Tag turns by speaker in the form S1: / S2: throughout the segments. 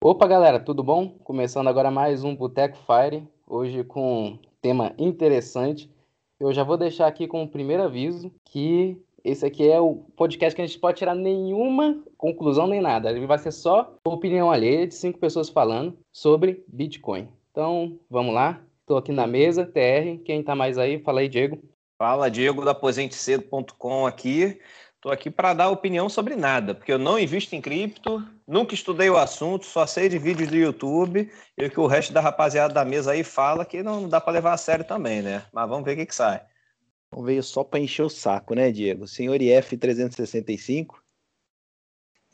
S1: Opa, galera, tudo bom? Começando agora mais um Boteco Fire, hoje com um tema interessante. Eu já vou deixar aqui com o primeiro aviso que esse aqui é o podcast que a gente pode tirar nenhuma conclusão nem nada. Ele vai ser só opinião alheia de cinco pessoas falando sobre Bitcoin. Então, vamos lá. Estou aqui na mesa, TR. Quem está mais aí? Fala aí, Diego.
S2: Fala, Diego da aposentecedo.com aqui. Estou aqui para dar opinião sobre nada, porque eu não invisto em cripto, nunca estudei o assunto, só sei de vídeos do YouTube e o que o resto da rapaziada da mesa aí fala que não dá para levar a sério também, né? Mas vamos ver o que, que sai.
S3: Não veio só para encher o saco, né, Diego? Senhor IF 365.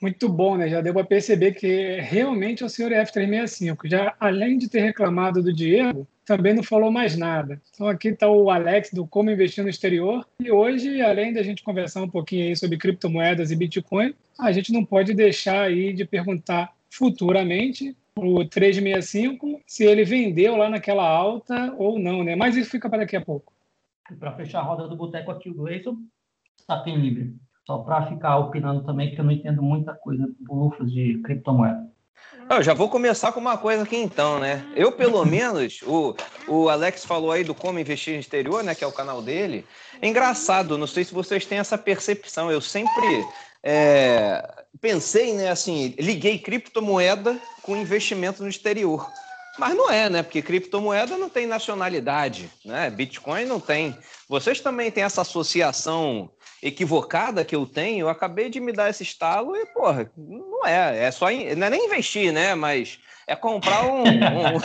S4: Muito bom, né? Já deu para perceber que realmente é o senhor F365. Já, além de ter reclamado do Diego, também não falou mais nada. Então, aqui está o Alex do Como Investir no Exterior. E hoje, além da gente conversar um pouquinho aí sobre criptomoedas e Bitcoin, a gente não pode deixar aí de perguntar futuramente o 365 se ele vendeu lá naquela alta ou não, né? Mas isso fica para daqui a pouco.
S5: Para fechar a roda do boteco aqui, o Gleison, Sapem Livre. Só para ficar opinando também, que eu não entendo muita coisa bulufas de criptomoeda.
S2: Eu já vou começar com uma coisa aqui então, né? Eu, pelo menos, o, o Alex falou aí do Como Investir no Exterior, né? Que é o canal dele. É engraçado, não sei se vocês têm essa percepção. Eu sempre é, pensei, né? Assim, liguei criptomoeda com investimento no exterior. Mas não é, né? Porque criptomoeda não tem nacionalidade, né? Bitcoin não tem. Vocês também têm essa associação equivocada que eu tenho. Eu acabei de me dar esse estalo e, porra, não é. É só. Não é nem investir, né? Mas é comprar um. um...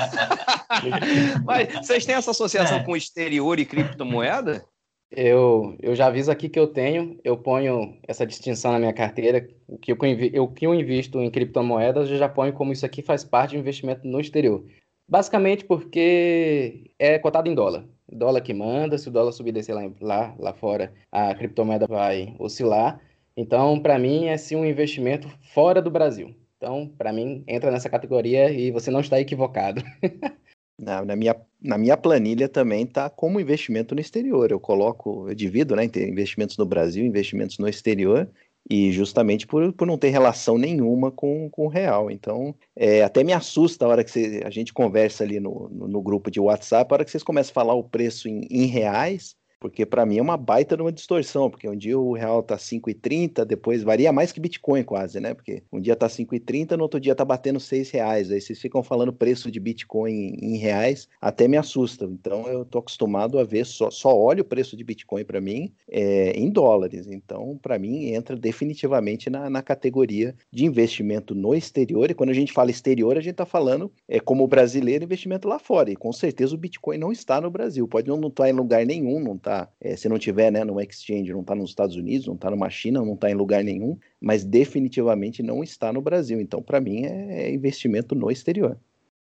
S2: Mas vocês têm essa associação é. com o exterior e criptomoeda?
S1: Eu, eu já aviso aqui que eu tenho, eu ponho essa distinção na minha carteira, o que eu, o que eu invisto em criptomoedas, eu já ponho como isso aqui faz parte de investimento no exterior. Basicamente porque é cotado em dólar. Dólar que manda, se o dólar subir e descer lá, lá, lá fora, a criptomoeda vai oscilar. Então, para mim, é sim um investimento fora do Brasil. Então, para mim, entra nessa categoria e você não está equivocado.
S3: Na, na, minha, na minha planilha também está como investimento no exterior. Eu coloco, eu divido, né, entre investimentos no Brasil, investimentos no exterior, e justamente por, por não ter relação nenhuma com, com o real. Então, é, até me assusta a hora que você, a gente conversa ali no, no, no, grupo de WhatsApp, a hora que vocês começam a falar o preço em, em reais, porque para mim é uma baita de uma distorção, porque um dia o real tá 5,30, depois varia mais que Bitcoin quase, né? Porque um dia tá 5,30, no outro dia tá batendo 6 reais. Aí vocês ficam falando preço de Bitcoin em reais, até me assusta. Então eu tô acostumado a ver, só, só olho o preço de Bitcoin para mim é, em dólares. Então, para mim, entra definitivamente na, na categoria de investimento no exterior. E quando a gente fala exterior, a gente tá falando é, como brasileiro investimento lá fora. E com certeza o Bitcoin não está no Brasil. Pode não estar tá em lugar nenhum, não tá é, se não tiver né, no exchange, não está nos Estados Unidos, não está numa China, não está em lugar nenhum, mas definitivamente não está no Brasil. Então, para mim, é, é investimento no exterior.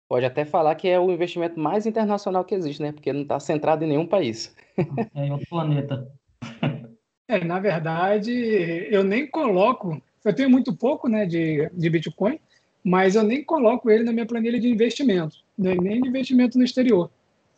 S1: Pode até falar que é o investimento mais internacional que existe, né? Porque não está centrado em nenhum país.
S5: É em outro planeta.
S4: É, na verdade, eu nem coloco. Eu tenho muito pouco né, de, de Bitcoin, mas eu nem coloco ele na minha planilha de investimento, nem de investimento no exterior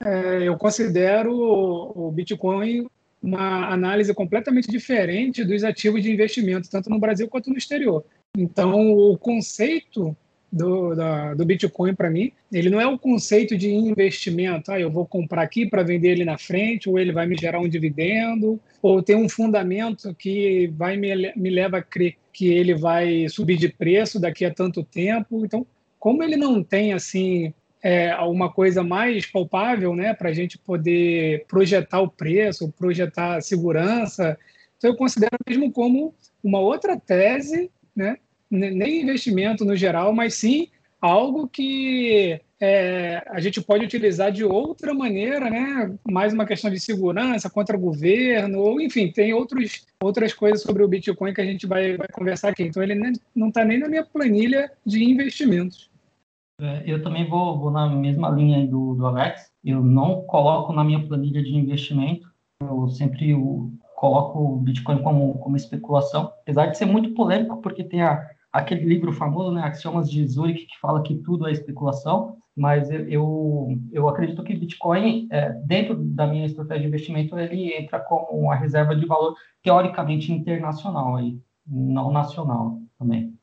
S4: é, eu considero o Bitcoin uma análise completamente diferente dos ativos de investimento, tanto no Brasil quanto no exterior. Então, o conceito do, da, do Bitcoin, para mim, ele não é o conceito de investimento. Ah, eu vou comprar aqui para vender ele na frente, ou ele vai me gerar um dividendo, ou tem um fundamento que vai me, me leva a crer que ele vai subir de preço daqui a tanto tempo. Então, como ele não tem assim é, uma coisa mais palpável, né, para a gente poder projetar o preço, projetar a segurança. Então, eu considero mesmo como uma outra tese, né, nem investimento no geral, mas sim algo que é, a gente pode utilizar de outra maneira, né? Mais uma questão de segurança contra governo, ou enfim, tem outros, outras coisas sobre o Bitcoin que a gente vai, vai conversar aqui. Então, ele não está nem na minha planilha de investimentos.
S5: É, eu também vou, vou, na mesma linha do, do Alex. Eu não coloco na minha planilha de investimento. Eu sempre eu coloco o Bitcoin como, como especulação, apesar de ser muito polêmico, porque tem a, aquele livro famoso, né, Axiomas de Zurich, que fala que tudo é especulação. Mas eu, eu, eu acredito que Bitcoin, é, dentro da minha estratégia de investimento, ele entra como uma reserva de valor teoricamente internacional, aí, não nacional também.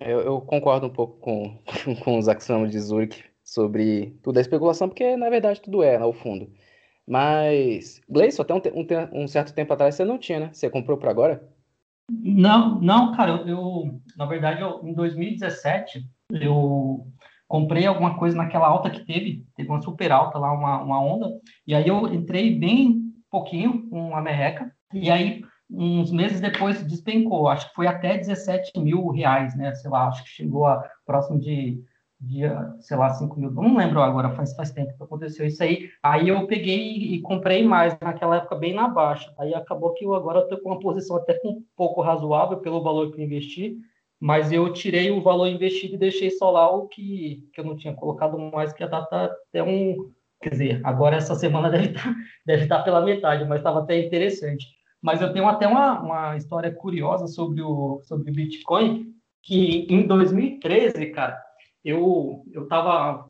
S1: Eu, eu concordo um pouco com, com os axiomas de Zurich sobre tudo é especulação, porque na verdade tudo é, ao fundo. Mas, Gleison, até um, um, um, certo tempo atrás você não tinha, né? Você comprou para agora?
S5: Não, não, cara, eu, eu na verdade, eu, em 2017, eu comprei alguma coisa naquela alta que teve, teve uma super alta lá, uma, uma onda, e aí eu entrei bem pouquinho com a merreca, e aí uns meses depois despencou, acho que foi até 17 mil reais, né, sei lá, acho que chegou a próximo de, de sei lá, 5 mil, não lembro agora, faz, faz tempo que aconteceu isso aí, aí eu peguei e comprei mais, naquela época bem na baixa, aí acabou que eu agora estou com uma posição até um pouco razoável pelo valor que eu investi, mas eu tirei o valor investido e deixei só lá o que, que eu não tinha colocado mais, que já está até um. Quer dizer, agora essa semana deve estar, tá, deve estar tá pela metade, mas estava até interessante. Mas eu tenho até uma, uma história curiosa sobre o, sobre Bitcoin, que em 2013, cara, eu estava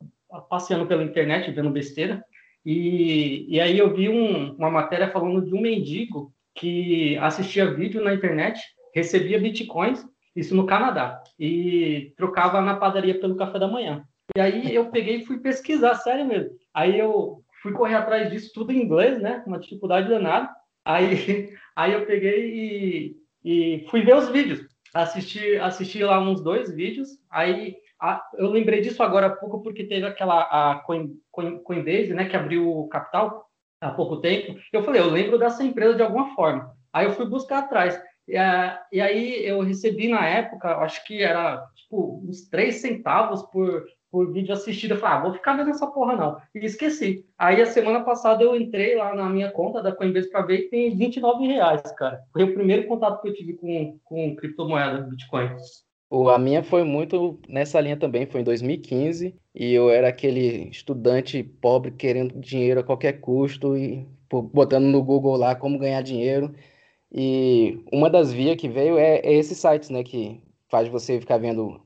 S5: passeando pela internet, vendo besteira, e, e aí eu vi um, uma matéria falando de um mendigo que assistia vídeo na internet, recebia bitcoins isso no Canadá, e trocava na padaria pelo café da manhã. E aí eu peguei e fui pesquisar, sério mesmo. Aí eu fui correr atrás disso tudo em inglês, né? Uma dificuldade danada. Aí, aí eu peguei e, e fui ver os vídeos. Assisti, assisti lá uns dois vídeos. Aí a, eu lembrei disso agora há pouco porque teve aquela a Coin, Coin, Coinbase, né? Que abriu o capital há pouco tempo. Eu falei, eu lembro dessa empresa de alguma forma. Aí eu fui buscar atrás. E, e aí eu recebi na época, acho que era tipo uns 3 centavos por, por vídeo assistido. Eu falei, ah, vou ficar vendo essa porra não. E esqueci. Aí a semana passada eu entrei lá na minha conta da Coinbase para ver e tem 29 reais, cara. Foi o primeiro contato que eu tive com, com criptomoeda, Bitcoin.
S1: O, a minha foi muito nessa linha também, foi em 2015, e eu era aquele estudante pobre querendo dinheiro a qualquer custo e botando no Google lá como ganhar dinheiro. E uma das vias que veio é, é esses sites, né, que faz você ficar vendo,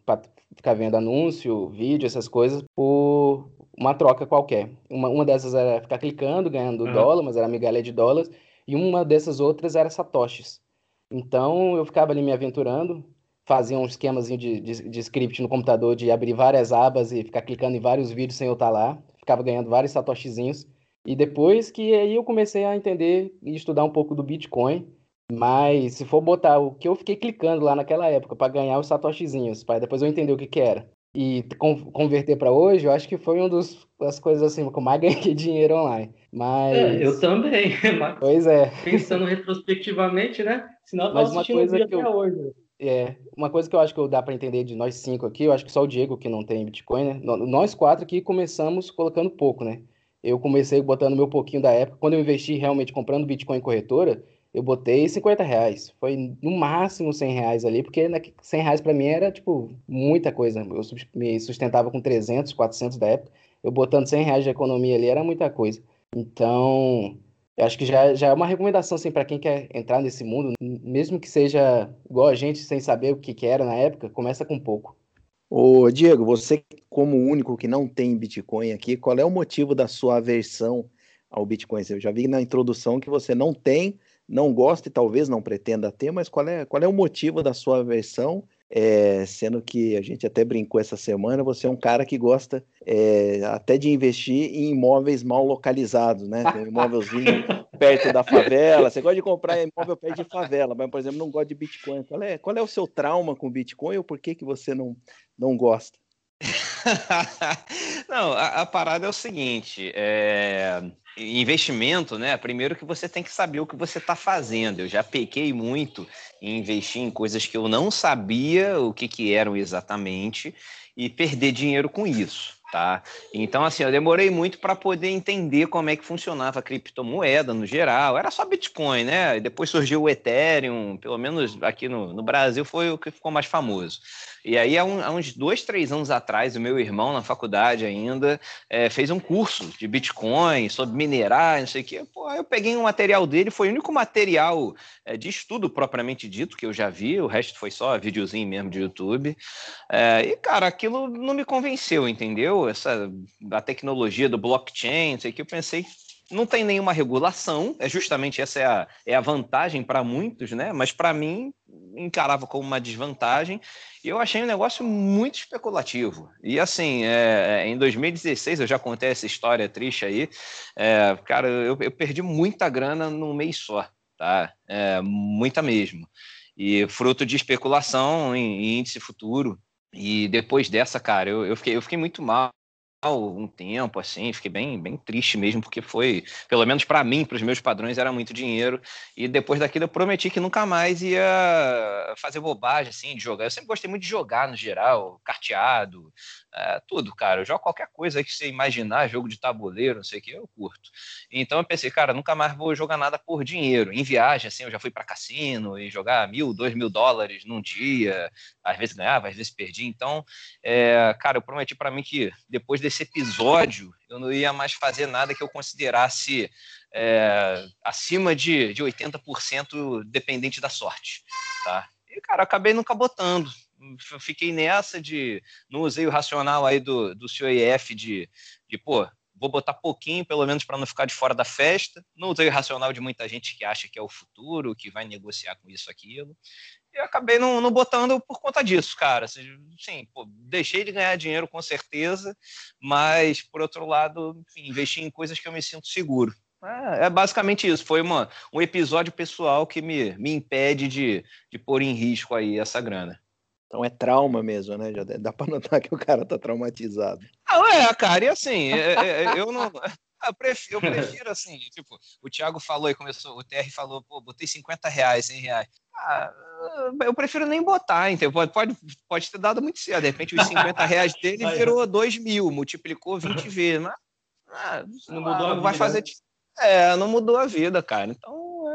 S1: ficar vendo anúncio, vídeo, essas coisas, por uma troca qualquer. Uma, uma dessas era ficar clicando, ganhando uhum. dólar, mas era migalha de dólares, e uma dessas outras era satoshis. Então eu ficava ali me aventurando, fazia um esquemazinho de, de, de, script no computador de abrir várias abas e ficar clicando em vários vídeos sem eu estar lá, ficava ganhando vários satoshizinhos. E depois que aí eu comecei a entender e estudar um pouco do Bitcoin, mas se for botar o que eu fiquei clicando lá naquela época para ganhar os satoshizinhos, para depois eu entender o que que era e converter para hoje, eu acho que foi uma das coisas assim que eu mais ganhei dinheiro online. Mas
S5: é, eu também.
S1: pois é.
S5: Pensando retrospectivamente, né? Senão Mas uma coisa que eu... hoje.
S1: É, uma coisa que eu acho que eu dá para entender de nós cinco aqui, eu acho que só o Diego que não tem Bitcoin, né? Nós quatro aqui começamos colocando pouco, né? Eu comecei botando meu pouquinho da época. Quando eu investi realmente comprando Bitcoin em corretora, eu botei 50 reais. Foi no máximo 100 reais ali, porque 100 reais para mim era, tipo, muita coisa. Eu me sustentava com 300, 400 da época. Eu botando 100 reais de economia ali era muita coisa. Então, eu acho que já, já é uma recomendação, assim, para quem quer entrar nesse mundo, mesmo que seja igual a gente, sem saber o que, que era na época, começa com pouco.
S3: Ô, Diego, você como único que não tem Bitcoin aqui, qual é o motivo da sua aversão ao Bitcoin? Eu já vi na introdução que você não tem, não gosta e talvez não pretenda ter, mas qual é, qual é o motivo da sua aversão? É, sendo que a gente até brincou essa semana, você é um cara que gosta é, até de investir em imóveis mal localizados, né? Tem um imóvelzinho perto da favela, você gosta de comprar imóvel perto de favela, mas, por exemplo, não gosta de Bitcoin. Qual é, qual é o seu trauma com Bitcoin ou por que, que você não, não gosta?
S2: não, a, a, parada é o seguinte: é, investimento, né? Primeiro que você tem que saber o que você está fazendo. Eu já pequei muito em investir em coisas que eu não sabia o que, que eram exatamente e perder dinheiro com isso tá? Então, assim, eu demorei muito para poder entender como é que funcionava a criptomoeda no geral. Era só Bitcoin, né? E depois surgiu o Ethereum, pelo menos aqui no, no Brasil foi o que ficou mais famoso. E aí, há, um, há, uns dois, três anos atrás, o meu irmão, na faculdade ainda, é, fez um curso de Bitcoin, sobre minerar, não sei o quê. Pô, eu peguei um material dele, foi o único material é, de estudo propriamente dito que eu já vi, o resto foi só videozinho mesmo de YouTube. É, e, cara, aquilo não me convenceu, entendeu? Essa, a tecnologia do blockchain, não sei o que, eu pensei não tem nenhuma regulação, é justamente essa é a, é a vantagem para muitos, né? Mas para mim, encarava como uma desvantagem e eu achei um negócio muito especulativo. E assim, é, é em 2016, eu já contei essa história triste aí, é, cara, eu, eu, perdi muita grana num mês só, tá? É, muita mesmo. E fruto de especulação em, em índice futuro. E depois dessa, cara, eu, eu, fiquei, eu fiquei muito mal um tempo, assim, fiquei bem, bem triste mesmo, porque foi, pelo menos para mim, para os meus padrões, era muito dinheiro. E depois daquilo eu prometi que nunca mais ia fazer bobagem, assim, de jogar. Eu sempre gostei muito de jogar no geral, carteado, é, tudo, cara. Eu jogo qualquer coisa que você imaginar, jogo de tabuleiro, não sei o que, eu curto. Então eu pensei, cara, nunca mais vou jogar nada por dinheiro. Em viagem, assim, eu já fui para cassino e jogar mil, dois mil dólares num dia. Às vezes ganhava, às vezes perdia. Então, é, cara, eu prometi para mim que depois desse episódio eu não ia mais fazer nada que eu considerasse é, acima de, de 80% dependente da sorte, tá? E, cara, acabei nunca botando fiquei nessa de. Não usei o racional aí do, do EF de, de, pô, vou botar pouquinho, pelo menos para não ficar de fora da festa. Não usei o racional de muita gente que acha que é o futuro, que vai negociar com isso, aquilo. E acabei não, não botando por conta disso, cara. Sim, pô, deixei de ganhar dinheiro com certeza, mas, por outro lado, enfim, investi em coisas que eu me sinto seguro. É, é basicamente isso. Foi uma, um episódio pessoal que me, me impede de, de pôr em risco aí essa grana.
S3: Então é trauma mesmo, né? Já dá para notar que o cara tá traumatizado.
S2: Ah, é, cara, e assim, é, é, é eu não. Eu prefiro, eu prefiro, assim, tipo, o Thiago falou e começou, o TR falou, pô, botei 50 reais, 100 reais. Ah, eu prefiro nem botar, entendeu? Pode, pode, pode ter dado muito cedo. De repente, os 50 reais dele virou 2 mil, multiplicou 20 vezes. Mas ah, não mudou ah, não vai fazer. Né? É, não mudou a vida, cara. Então,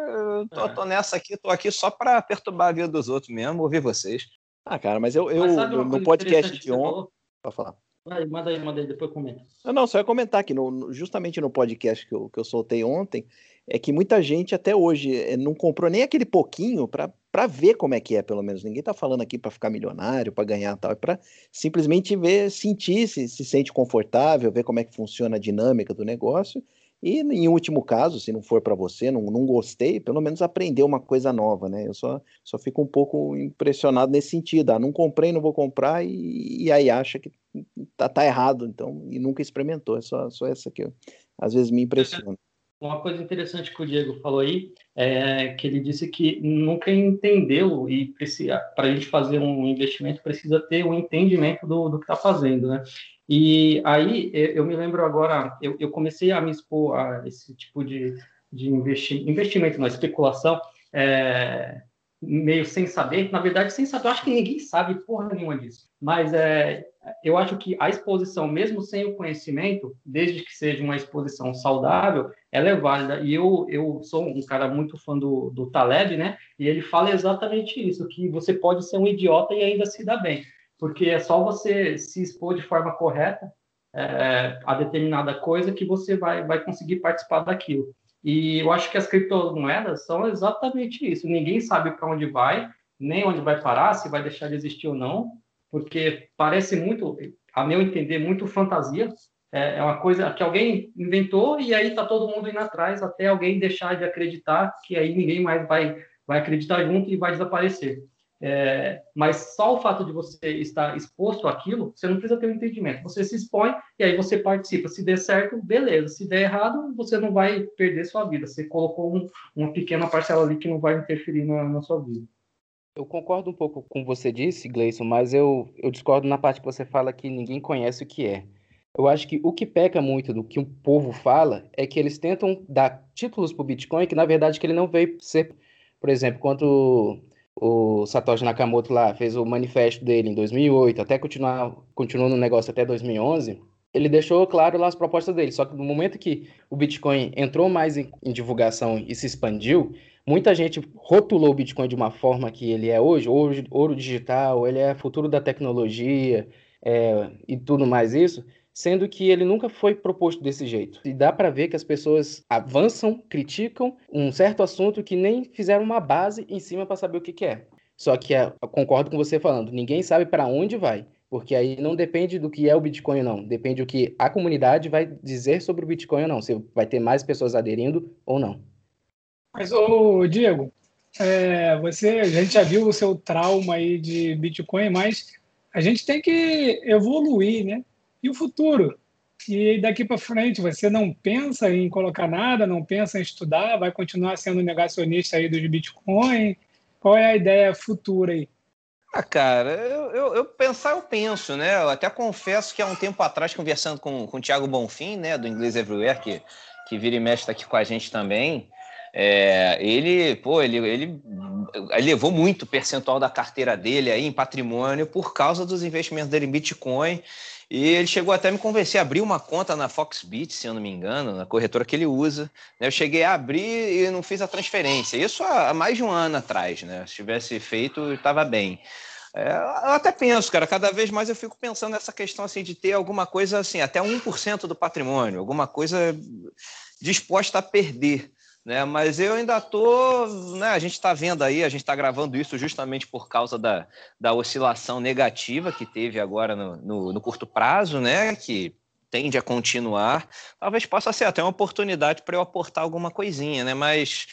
S2: eu tô, tô nessa aqui, tô aqui só para perturbar a vida dos outros mesmo, ouvir vocês.
S3: Ah, cara, mas eu, eu mas no podcast de ontem. Pode falar.
S5: Vai, manda aí, manda aí, depois comenta.
S3: Não, não, só ia comentar que no, justamente no podcast que eu, que eu soltei ontem, é que muita gente até hoje eh, não comprou nem aquele pouquinho para ver como é que é, pelo menos. Ninguém está falando aqui para ficar milionário, para ganhar tal, é para simplesmente ver, sentir se se sente confortável, ver como é que funciona a dinâmica do negócio e, em último caso, se não for para você, não, não gostei, pelo menos aprender uma coisa nova, né? Eu só, só fico um pouco impressionado nesse sentido. Ah, não comprei, não vou comprar, e, e aí acha que tá, tá, errado, então, e nunca experimentou. É só, só essa que eu, às vezes me impressiona.
S5: Uma coisa interessante que o Diego falou aí é que ele disse que nunca entendeu e para a gente fazer um investimento precisa ter um entendimento do, do que está fazendo, né? E aí eu me lembro agora, eu, eu comecei a me expor a esse tipo de, de investi investimento na especulação, é, meio sem saber, na verdade sem saber, eu acho que ninguém sabe porra nenhuma disso, mas é, eu acho que a exposição, mesmo sem o conhecimento, desde que seja uma exposição saudável, ela é válida, e eu, eu sou um cara muito fã do, do Taleb, né, e ele fala exatamente isso, que você pode ser um idiota e ainda se dar bem, porque é só você se expor de forma correta é, a determinada coisa que você vai, vai conseguir participar daquilo. E eu acho que as criptomoedas são exatamente isso. Ninguém sabe para onde vai, nem onde vai parar, se vai deixar de existir ou não, porque parece muito, a meu entender, muito fantasia. É, é uma coisa que alguém inventou e aí está todo mundo indo atrás até alguém deixar de acreditar, que aí ninguém mais vai, vai acreditar junto e vai desaparecer. É, mas só o fato de você estar exposto àquilo, você não precisa ter um entendimento. Você se expõe e aí você participa. Se der certo, beleza. Se der errado, você não vai perder sua vida. Você colocou um, uma pequena parcela ali que não vai interferir na, na sua vida.
S1: Eu concordo um pouco com o que você disse, Gleison, mas eu, eu discordo na parte que você fala que ninguém conhece o que é. Eu acho que o que peca muito do que o povo fala é que eles tentam dar títulos para o Bitcoin que, na verdade, que ele não veio ser. Por exemplo, quando o Satoshi Nakamoto lá fez o manifesto dele em 2008, até continuar, continuou no negócio até 2011, ele deixou claro lá as propostas dele. Só que no momento que o Bitcoin entrou mais em, em divulgação e se expandiu, muita gente rotulou o Bitcoin de uma forma que ele é hoje, ouro, ouro digital, ele é futuro da tecnologia é, e tudo mais isso, sendo que ele nunca foi proposto desse jeito. E dá para ver que as pessoas avançam, criticam um certo assunto que nem fizeram uma base em cima para saber o que, que é. Só que é, concordo com você falando, ninguém sabe para onde vai. Porque aí não depende do que é o Bitcoin ou não, depende do que a comunidade vai dizer sobre o Bitcoin ou não, se vai ter mais pessoas aderindo ou não.
S4: Mas, ô, Diego, é, você, a gente já viu o seu trauma aí de Bitcoin, mas a gente tem que evoluir, né? E o futuro? E daqui para frente, você não pensa em colocar nada, não pensa em estudar, vai continuar sendo negacionista aí dos Bitcoin? Qual é a ideia futura aí?
S2: Ah, cara, eu, eu, eu, pensar, eu penso, né? Eu até confesso que há um tempo atrás, conversando com, com o Thiago Bonfim, né, do Inglês Everywhere, que, que vira e mexe está aqui com a gente também, é, ele, pô, ele, ele, levou muito percentual da carteira dele aí em patrimônio por causa dos investimentos dele em Bitcoin. E ele chegou até me convencer a abrir uma conta na Foxbit, se eu não me engano, na corretora que ele usa. Eu cheguei a abrir e não fiz a transferência. Isso há mais de um ano atrás, né? Se tivesse feito, estava bem. É, eu até penso, cara, cada vez mais eu fico pensando nessa questão assim de ter alguma coisa assim, até 1% do patrimônio, alguma coisa disposta a perder né? Mas eu ainda tô, né? A gente está vendo aí, a gente está gravando isso justamente por causa da, da oscilação negativa que teve agora no, no, no, curto prazo, né? Que tende a continuar. Talvez possa ser até uma oportunidade para eu aportar alguma coisinha, né? Mas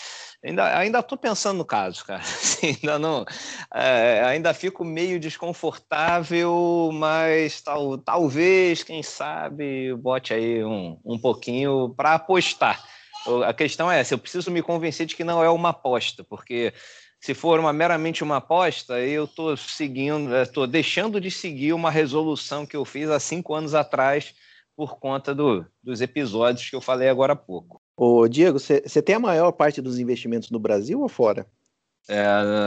S2: ainda ainda estou pensando no caso, cara. Assim, ainda não, é, ainda fico meio desconfortável, mas tal, talvez, quem sabe, bote aí um, um pouquinho para apostar a questão é se eu preciso me convencer de que não é uma aposta, porque se for uma meramente uma aposta, eu estou seguindo, estou deixando de seguir uma resolução que eu fiz há cinco anos atrás por conta do, dos episódios que eu falei agora há pouco.
S3: Ô, Diego, você tem a maior parte dos investimentos no Brasil ou fora?
S2: É,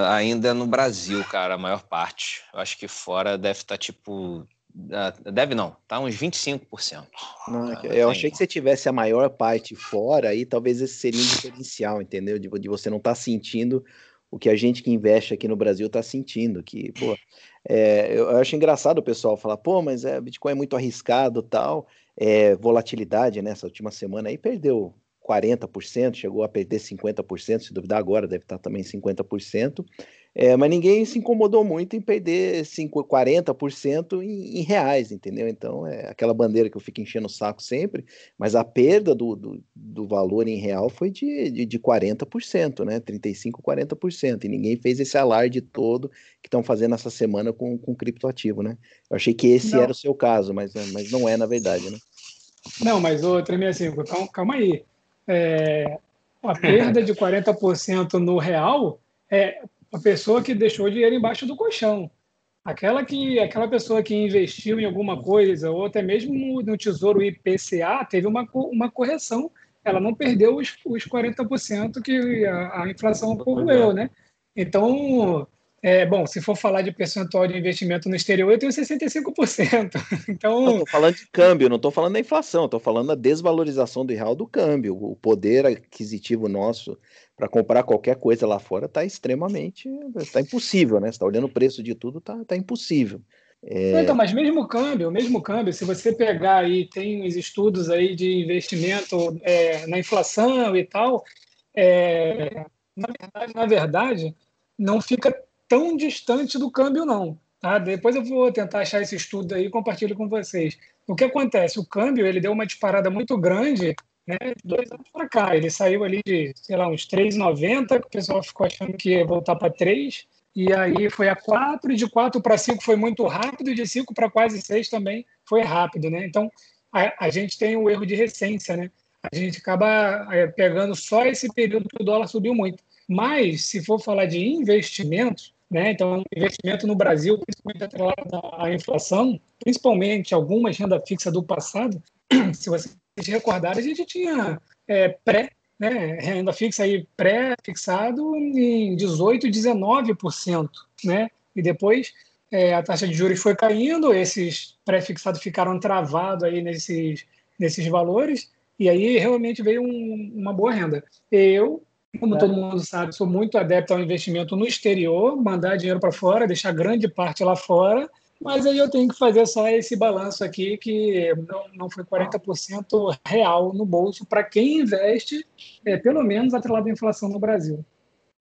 S2: ainda no Brasil, cara, a maior parte. Eu acho que fora deve estar tá, tipo Deve não, tá uns 25%.
S3: Não, tá, eu achei que você tivesse a maior parte fora, aí talvez esse seria um diferencial, entendeu? De, de você não estar tá sentindo o que a gente que investe aqui no Brasil está sentindo. Que, pô, é, eu, acho engraçado o pessoal falar, pô, mas é, Bitcoin é muito arriscado tal. É, volatilidade nessa última semana aí perdeu 40%, chegou a perder 50%, se duvidar agora deve estar também 50%. É, mas ninguém se incomodou muito em perder 5, 40% em, em reais, entendeu? Então, é aquela bandeira que eu fico enchendo o saco sempre, mas a perda do, do, do valor em real foi de, de, de 40%, né? 35%, 40%. E ninguém fez esse alarde todo que estão fazendo essa semana com, com criptoativo, né? Eu achei que esse não. era o seu caso, mas, mas não é na verdade, né?
S4: Não, mas outra minha assim, calma, calma aí. É, a perda de 40% no real é a pessoa que deixou dinheiro embaixo do colchão. Aquela que aquela pessoa que investiu em alguma coisa, ou até mesmo no Tesouro IPCA, teve uma, uma correção. Ela não perdeu os, os 40% que a, a inflação ocorreu, né? Então, é, bom, se for falar de percentual de investimento no exterior, eu tenho 65%. Então.
S3: Estou falando de câmbio, não estou falando da inflação, estou falando da desvalorização do real do câmbio. O poder aquisitivo nosso para comprar qualquer coisa lá fora está extremamente. está impossível, né? Você está olhando o preço de tudo, está tá impossível.
S4: É... Então, mas mesmo o câmbio, mesmo câmbio, se você pegar aí, tem os estudos aí de investimento é, na inflação e tal, é, na, verdade, na verdade, não fica tão distante do câmbio, não. Tá? Depois eu vou tentar achar esse estudo aí e compartilho com vocês. O que acontece? O câmbio ele deu uma disparada muito grande né, dois anos para cá. Ele saiu ali de, sei lá, uns 3,90, o pessoal ficou achando que ia voltar para 3, e aí foi a 4, e de 4 para 5 foi muito rápido, e de 5 para quase 6 também foi rápido. Né? Então, a, a, gente tem o erro de recência, né? A gente acaba é, pegando só esse período que o dólar subiu muito. Mas, se for falar de investimentos, né? Então, investimento no Brasil, principalmente atrelado à inflação, principalmente algumas renda fixa do passado, se vocês recordarem, a gente tinha é, pré, né, renda fixa aí pré-fixado em 18, 19%, né? E depois é, a taxa de juros foi caindo, esses pré-fixados ficaram travados aí nesses, nesses valores, e aí realmente veio um, uma boa renda. Eu, como é. todo mundo sabe, sou muito adepto ao investimento no exterior, mandar dinheiro para fora, deixar grande parte lá fora, mas aí eu tenho que fazer só esse balanço aqui, que não, não foi 40% real no bolso para quem investe, é, pelo menos atrelado à inflação no Brasil.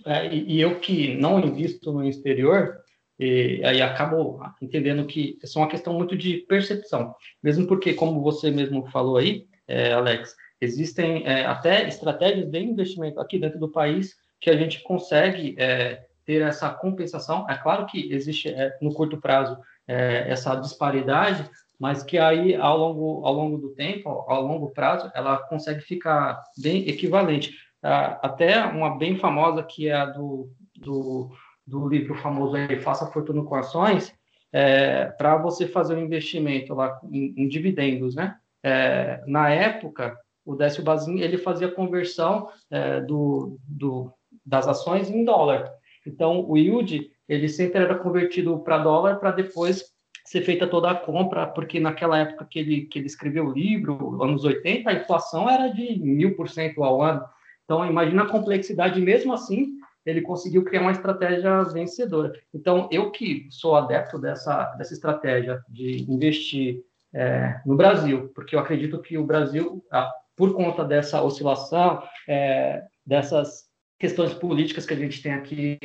S5: É, e eu que não invisto no exterior, E aí acabo entendendo que é uma questão muito de percepção, mesmo porque, como você mesmo falou aí, é, Alex, existem é, até estratégias de investimento aqui dentro do país que a gente consegue é, ter essa compensação. É claro que existe é, no curto prazo é, essa disparidade, mas que aí ao longo ao longo do tempo, ao longo prazo, ela consegue ficar bem equivalente. Até uma bem famosa que é a do, do, do livro famoso aí, Faça Fortuna com Ações, é, para você fazer um investimento lá em, em dividendos, né? É, na época, o Décio Bazin ele fazia conversão é, do, do, das ações em dólar. Então, o yield ele sempre era convertido para dólar para depois ser feita toda a compra, porque naquela época que ele, que ele escreveu o livro, anos 80, a inflação era de mil por cento ao ano. Então, imagina a complexidade, mesmo assim, ele conseguiu criar uma estratégia vencedora. Então, eu que sou adepto dessa, dessa estratégia de investir é, no Brasil, porque eu acredito que o Brasil, por conta dessa oscilação, é, dessas questões políticas que a gente tem aqui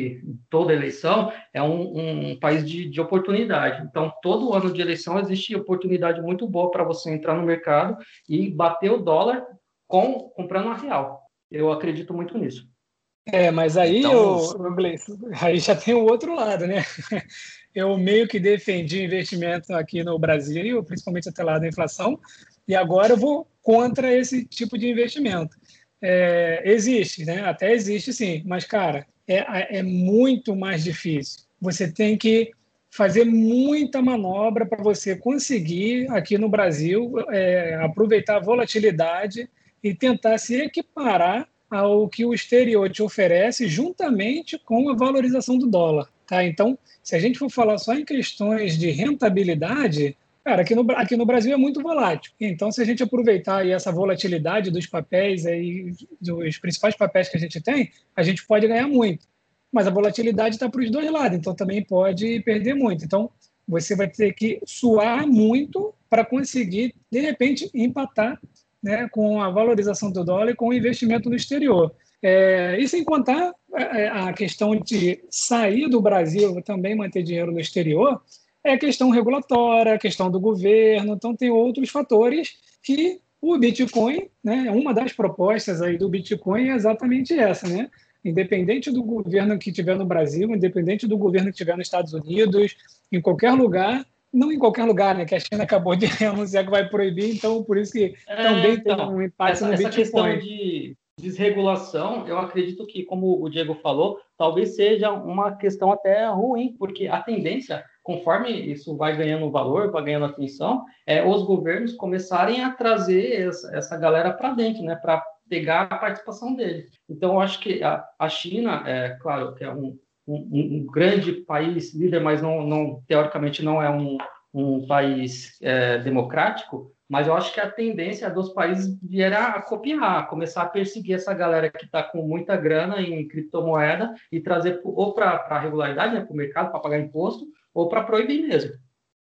S5: toda eleição, é um, um país de, de, oportunidade. Então, todo ano de eleição existe oportunidade muito boa para você entrar no mercado e bater o dólar com comprando a real. Eu acredito muito nisso.
S4: É, mas aí, então, eu, aí já tem o outro lado, né? Eu meio que defendi investimento aqui no Brasil, principalmente até lá da inflação, e agora eu vou contra esse tipo de investimento é, existe, né? Até existe sim, mas cara, é, é muito mais difícil. Você tem que fazer muita manobra para você conseguir aqui no Brasil é, aproveitar a volatilidade e tentar se equiparar ao que o exterior te oferece, juntamente com a valorização do dólar. Tá? Então, se a gente for falar só em questões de rentabilidade, Cara, aqui no, aqui no Brasil é muito volátil. Então, se a gente aproveitar essa volatilidade dos papéis, aí, dos principais papéis que a gente tem, a gente pode ganhar muito. Mas a volatilidade está para os dois lados, então também pode perder muito. Então, você vai ter que suar muito para conseguir, de repente, empatar né, com a valorização do dólar e com o investimento no exterior. É, e sem contar é, a questão de sair do Brasil, também manter dinheiro no exterior, é a questão regulatória, a questão do governo, então tem outros fatores que o Bitcoin, né, uma das propostas aí do Bitcoin é exatamente essa, né? Independente do governo que tiver no Brasil, independente do governo que tiver nos Estados Unidos, em qualquer lugar, não em qualquer lugar, né? Que a China acabou de anunciar que vai proibir, então por isso que é, também então, tem um impacto
S5: essa,
S4: no
S5: essa
S4: Bitcoin.
S5: Questão de desregulação, eu acredito que, como o Diego falou, talvez seja uma questão até ruim, porque a tendência conforme isso vai ganhando valor, vai ganhando atenção, é, os governos começarem a trazer essa, essa galera para dentro, né, para pegar a participação dele. Então, eu acho que a, a China, é claro, que é um, um, um, grande país líder, mas não, não teoricamente não é um, um país é, democrático, mas eu acho que a tendência dos países vier a copiar, começar a perseguir essa galera que está com muita grana em criptomoeda e trazer ou para a regularidade, né, para o mercado, para pagar imposto, ou para proibir mesmo.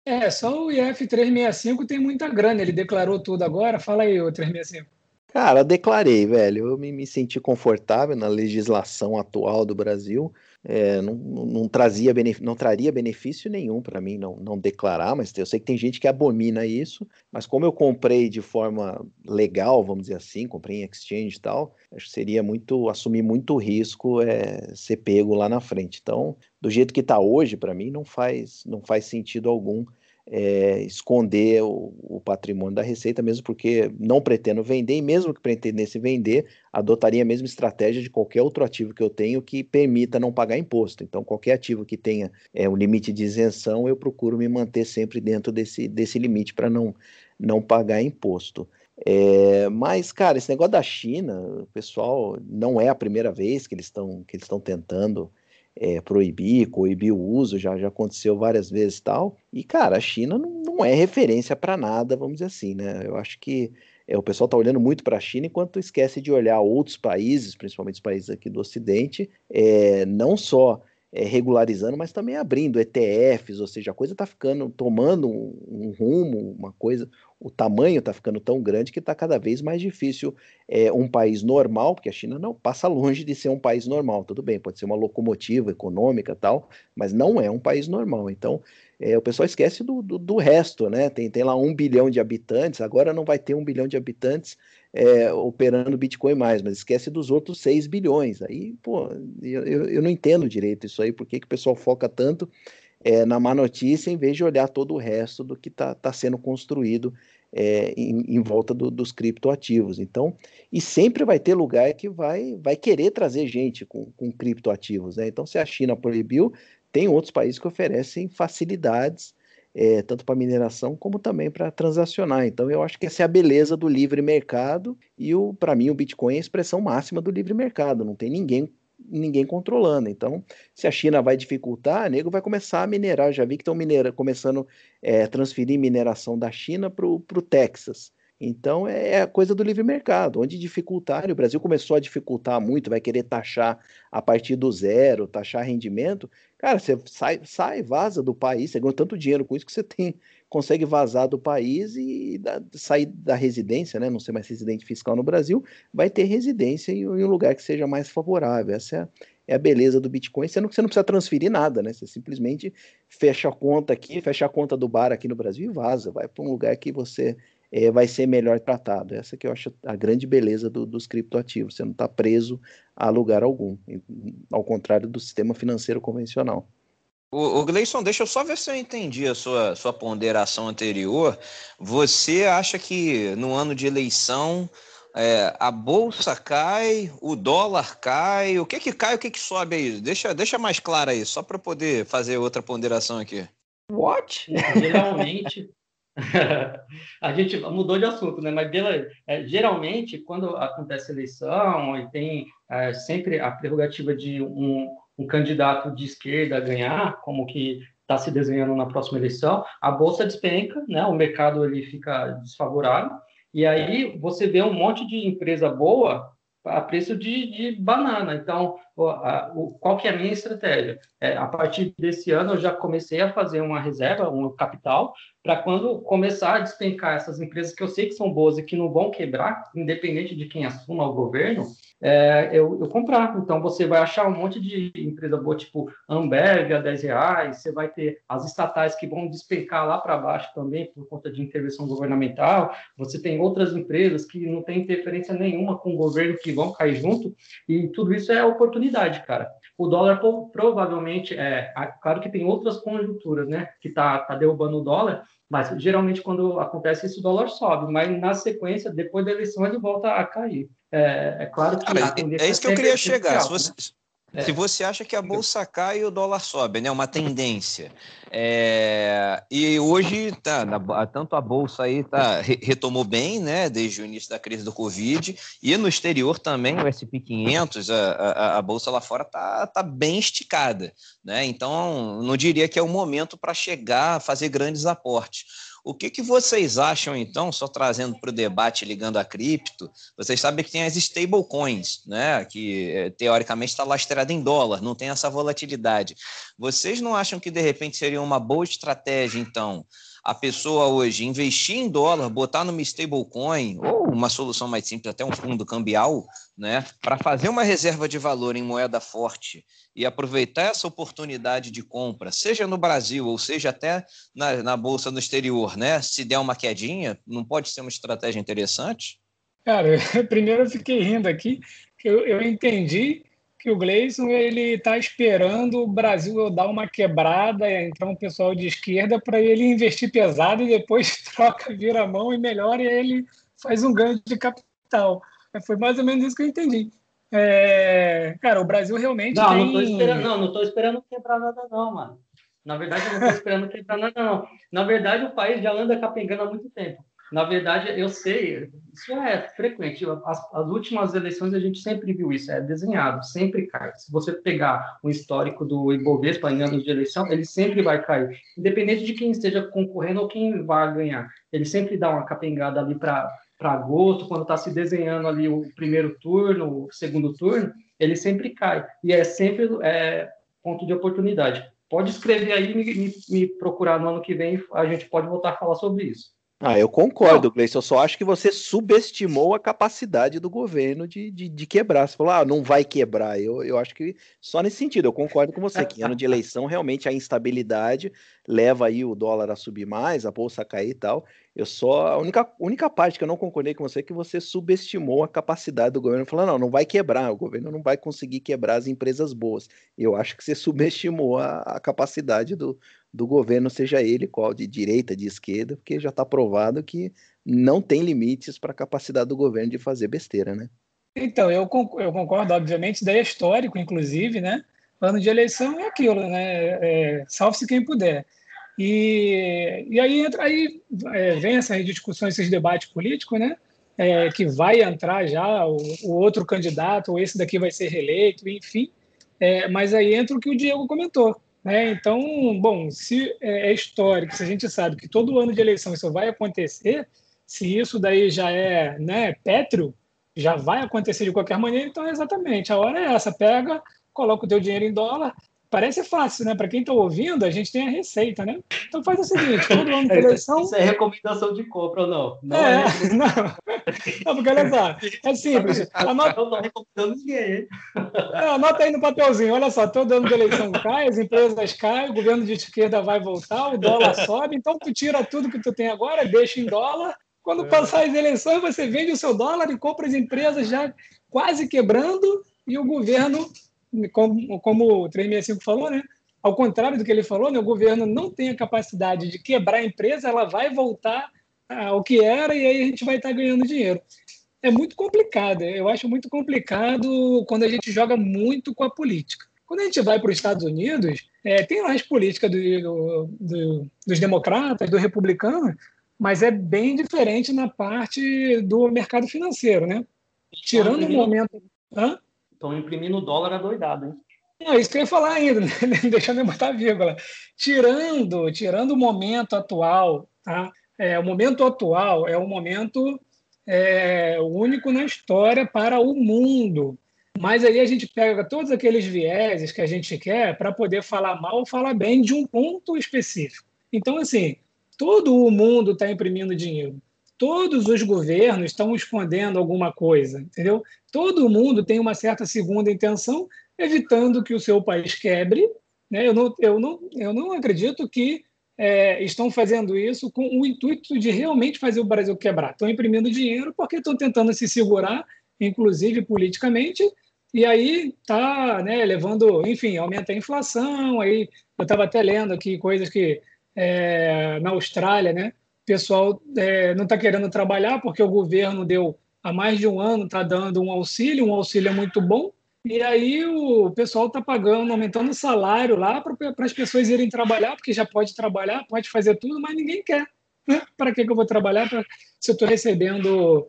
S4: É, só o IF 365 tem muita grana, ele declarou tudo agora. Fala aí, o 365.
S3: Cara, declarei, velho. Eu me, me senti confortável na legislação atual do Brasil. É, não, não, trazia não traria benefício nenhum para mim não, não declarar, mas eu sei que tem gente que abomina isso, mas como eu comprei de forma legal, vamos dizer assim, comprei em exchange e tal, acho que seria muito, assumir muito risco é, ser pego lá na frente. Então, do jeito que está hoje, para mim, não faz, não faz sentido algum é, esconder o, o, patrimônio da Receita, mesmo porque não pretendo vender, e mesmo que pretendesse vender, adotaria a mesma estratégia de qualquer outro ativo que eu tenho que permita não pagar imposto. Então, qualquer ativo que tenha é, um limite de isenção, eu procuro me manter sempre dentro desse, desse limite para não, não pagar imposto. É, mas, cara, esse negócio da China, o pessoal não é a primeira vez que eles estão que eles estão tentando é, proibir, coibir o uso, já, já aconteceu várias vezes tal. E, cara, a China não, não é referência para nada, vamos dizer assim, né? Eu acho que é, o pessoal está olhando muito para a China enquanto esquece de olhar outros países, principalmente os países aqui do Ocidente, é, não só é, regularizando, mas também abrindo ETFs, ou seja, a coisa está ficando, tomando um, um, rumo, uma coisa, o tamanho está ficando tão grande que está cada vez mais difícil é, um país normal, porque a China não passa longe de ser um país normal, tudo bem, pode ser uma locomotiva econômica tal, mas não é um país normal. Então, é, o pessoal esquece do, do, do, resto, né? Tem, tem lá um bilhão de habitantes, agora não vai ter um bilhão de habitantes é, operando Bitcoin mais, mas esquece dos outros 6 bilhões. Aí, pô, eu, eu não entendo direito isso aí, por que, que o pessoal foca tanto é, na má notícia em vez de olhar todo o resto do que está tá sendo construído é, em, em, volta do, dos criptoativos. Então, e sempre vai ter lugar que vai, vai querer trazer gente com, com criptoativos. Né? Então, se a China proibiu, tem outros países que oferecem facilidades, é, tanto para mineração como também para transacionar. Então, eu acho que essa é a beleza do livre mercado e, para mim, o Bitcoin é a expressão máxima do livre mercado. Não tem ninguém ninguém controlando. Então, se a China vai dificultar, nego vai começar a minerar. já vi que estão começando a é, transferir mineração da China para o Texas. Então é, é a coisa do livre mercado, onde dificultar, o Brasil começou a dificultar muito, vai querer taxar a partir do zero, taxar rendimento. Cara, você sai, sai vaza do país, você ganha tanto dinheiro com isso que você tem, consegue vazar do país e da, sair da residência, né? Não ser mais residente fiscal no Brasil, vai ter residência em, em um lugar que seja mais favorável. Essa é a, é a beleza do Bitcoin, sendo que você não precisa transferir nada, né? Você simplesmente fecha a conta aqui, fecha a conta do bar aqui no Brasil e vaza, vai para um lugar que você é, vai ser melhor tratado. Essa que eu acho a grande beleza do, dos criptoativos. Você não está preso a lugar algum, ao contrário do sistema financeiro convencional.
S2: O, o Gleison, deixa eu só ver se eu entendi a sua, sua ponderação anterior. Você acha que no ano de eleição é, a bolsa cai, o dólar cai, o que que cai, o que que sobe aí? Deixa, deixa mais claro aí, só para poder fazer outra ponderação aqui.
S5: What? Geralmente, a gente mudou de assunto, né? Mas é, geralmente, quando acontece eleição e tem é, sempre a prerrogativa de um, um, candidato de esquerda ganhar, como que está se desenhando na próxima eleição, a bolsa despenca, né? O mercado ele fica desfavorável e aí você vê um monte de empresa boa a preço de, de banana. Então, qual que é a minha estratégia? É, a partir desse ano, eu já comecei a fazer uma reserva, um capital, para quando começar a despencar essas empresas que eu sei que são boas e que não vão quebrar, independente de quem assuma o governo, é, eu, eu, comprar. Então, você vai achar um monte de empresa boa, tipo Ambev a 10 reais, você vai ter as estatais que vão despencar lá para baixo também por conta de intervenção governamental, você tem outras empresas que não têm interferência nenhuma com o governo que vão cair junto, e tudo isso é oportunidade, cara. O dólar provavelmente, é, claro que tem outras conjunturas, né, que tá, tá derrubando o dólar, mas geralmente quando acontece isso, o dólar sobe, mas na sequência, depois da eleição, ele volta a cair. É, é claro que.
S2: Cara, é isso que eu queria chegar. Se você, né? É. Se você acha que a bolsa cai e o dólar sobe, né? Uma tendência. É... E hoje, tá, tanto a bolsa aí tá, retomou bem, né? Desde o início da crise do Covid. E no exterior também, o SP 500, a, a, a bolsa lá fora tá, tá bem esticada, né? Então, não diria que é o momento para chegar a fazer grandes aportes. O que, que vocês acham, então, só trazendo para o debate ligando a cripto, vocês sabem que tem as stablecoins, né? Que é, teoricamente está lastrada em dólar, não tem essa volatilidade. Vocês não acham que de repente seria uma boa estratégia, então, a pessoa hoje investir em dólar, botar numa stablecoin ou uma solução mais simples, até um fundo cambial, né, para fazer uma reserva de valor em moeda forte e aproveitar essa oportunidade de compra, seja no Brasil ou seja até na, na bolsa no exterior, né? Se der uma quedinha, não pode ser uma estratégia interessante?
S4: Cara, primeiro eu fiquei rindo aqui, que eu, eu entendi que o Gleison ele está esperando o Brasil dar uma quebrada, entrar um pessoal de esquerda para ele investir pesado e depois troca, vira a mão e melhora e ele faz um ganho de capital. Foi mais ou menos isso que eu entendi. É, cara, o Brasil realmente
S5: não,
S4: tem...
S5: Não, estou esperando, não, não esperando quebrar nada não, mano. Na verdade, eu não estou esperando quebrar nada não. Na verdade, o país já anda capengando há muito tempo. Na verdade, eu sei, isso é frequente. As, as, últimas eleições a gente sempre viu isso, é desenhado, sempre cai. Se você pegar o histórico do Ibovespa em anos de eleição, ele sempre vai cair, independente de quem esteja concorrendo ou quem vai ganhar. Ele sempre dá uma capengada ali para agosto, quando está se desenhando ali o primeiro turno, o segundo turno, ele sempre cai. E é sempre é, ponto de oportunidade. Pode escrever aí e me, me, me procurar no ano que vem, a gente pode voltar a falar sobre isso.
S3: Ah, eu concordo, Gleice. Eu só acho que você subestimou a capacidade do governo de, de, de, quebrar. Você falou, ah, não vai quebrar. Eu, eu acho que só nesse sentido, eu concordo com você, que ano de eleição, realmente a instabilidade leva aí o dólar a subir mais, a bolsa a cair e tal. Eu só. A única, única parte que eu não concordei com você é que você subestimou a capacidade do governo. Falando, não, não vai quebrar, o governo não vai conseguir quebrar as empresas boas. Eu acho que você subestimou a, a capacidade do, do governo, seja ele qual, de direita, de esquerda, porque já está provado que não tem limites para a capacidade do governo de fazer besteira, né?
S4: Então, eu, eu concordo, obviamente, daí é histórico, inclusive, né? Ano de eleição é aquilo, né? É, Salve-se quem puder. E, e aí, entra, aí é, vem essas discussões, esses debates políticos, né? É, que vai entrar já o, o, outro candidato, ou esse daqui vai ser reeleito, enfim. É, mas aí entra o que o Diego comentou. Né? Então, bom, se é, é histórico, se a gente sabe que todo ano de eleição isso vai acontecer, se isso daí já é né, pétreo, já vai acontecer de qualquer maneira, então exatamente, a hora é essa, pega, coloca o teu dinheiro em dólar, Parece fácil, né? Para quem está ouvindo, a gente tem a receita, né? Então faz o seguinte: todo ano de eleição.
S5: Isso é recomendação de compra ou não?
S4: Não, é, é não. não, porque olha só, é simples.
S5: Anota... Eu não recomendando ninguém.
S4: É, anota aí no papelzinho: olha só, todo ano de eleição cai, as empresas caem, o governo de esquerda vai voltar, o dólar sobe, então tu tira tudo que tu tem agora, deixa em dólar. Quando é. passar as eleições, você vende o seu dólar e compra as empresas já quase quebrando e o governo como, como o 365 falou, né? Ao contrário do que ele falou, né, o governo não tem a capacidade de quebrar a empresa, ela vai voltar ao que era e aí a gente vai estar ganhando dinheiro. É muito complicado, eu acho muito complicado quando a gente joga muito com a política. Quando a gente vai para os Estados Unidos, é, tem lá as políticas do, do, dos democratas, do republicano, mas é bem diferente na parte do mercado financeiro, né? Tirando o momento.
S5: Hã? Estão imprimindo dólar adoidado, hein?
S4: É isso que eu ia falar ainda, né? deixando eu botar vírgula. Tirando, tirando o momento atual, tá? É, o momento atual é um momento é, único na história para o mundo. Mas aí a gente pega todos aqueles vieses que a gente quer para poder falar mal ou falar bem de um ponto específico. Então, assim, todo o mundo está imprimindo dinheiro todos os governos estão escondendo alguma coisa, entendeu? Todo mundo tem uma certa segunda intenção, evitando que o seu país quebre. Né? Eu, não, eu, não, eu não acredito que é, estão fazendo isso com o intuito de realmente fazer o Brasil quebrar. Estão imprimindo dinheiro porque estão tentando se segurar, inclusive politicamente, e aí está né, levando, enfim, aumenta a inflação. Aí eu estava até lendo aqui coisas que é, na Austrália, né, pessoal é, não está querendo trabalhar porque o governo deu há mais de um ano está dando um auxílio, um auxílio é muito bom, e aí o pessoal está pagando, aumentando o salário lá para as pessoas irem trabalhar, porque já pode trabalhar, pode fazer tudo, mas ninguém quer. Né? Para que, que eu vou trabalhar pra, se eu estou recebendo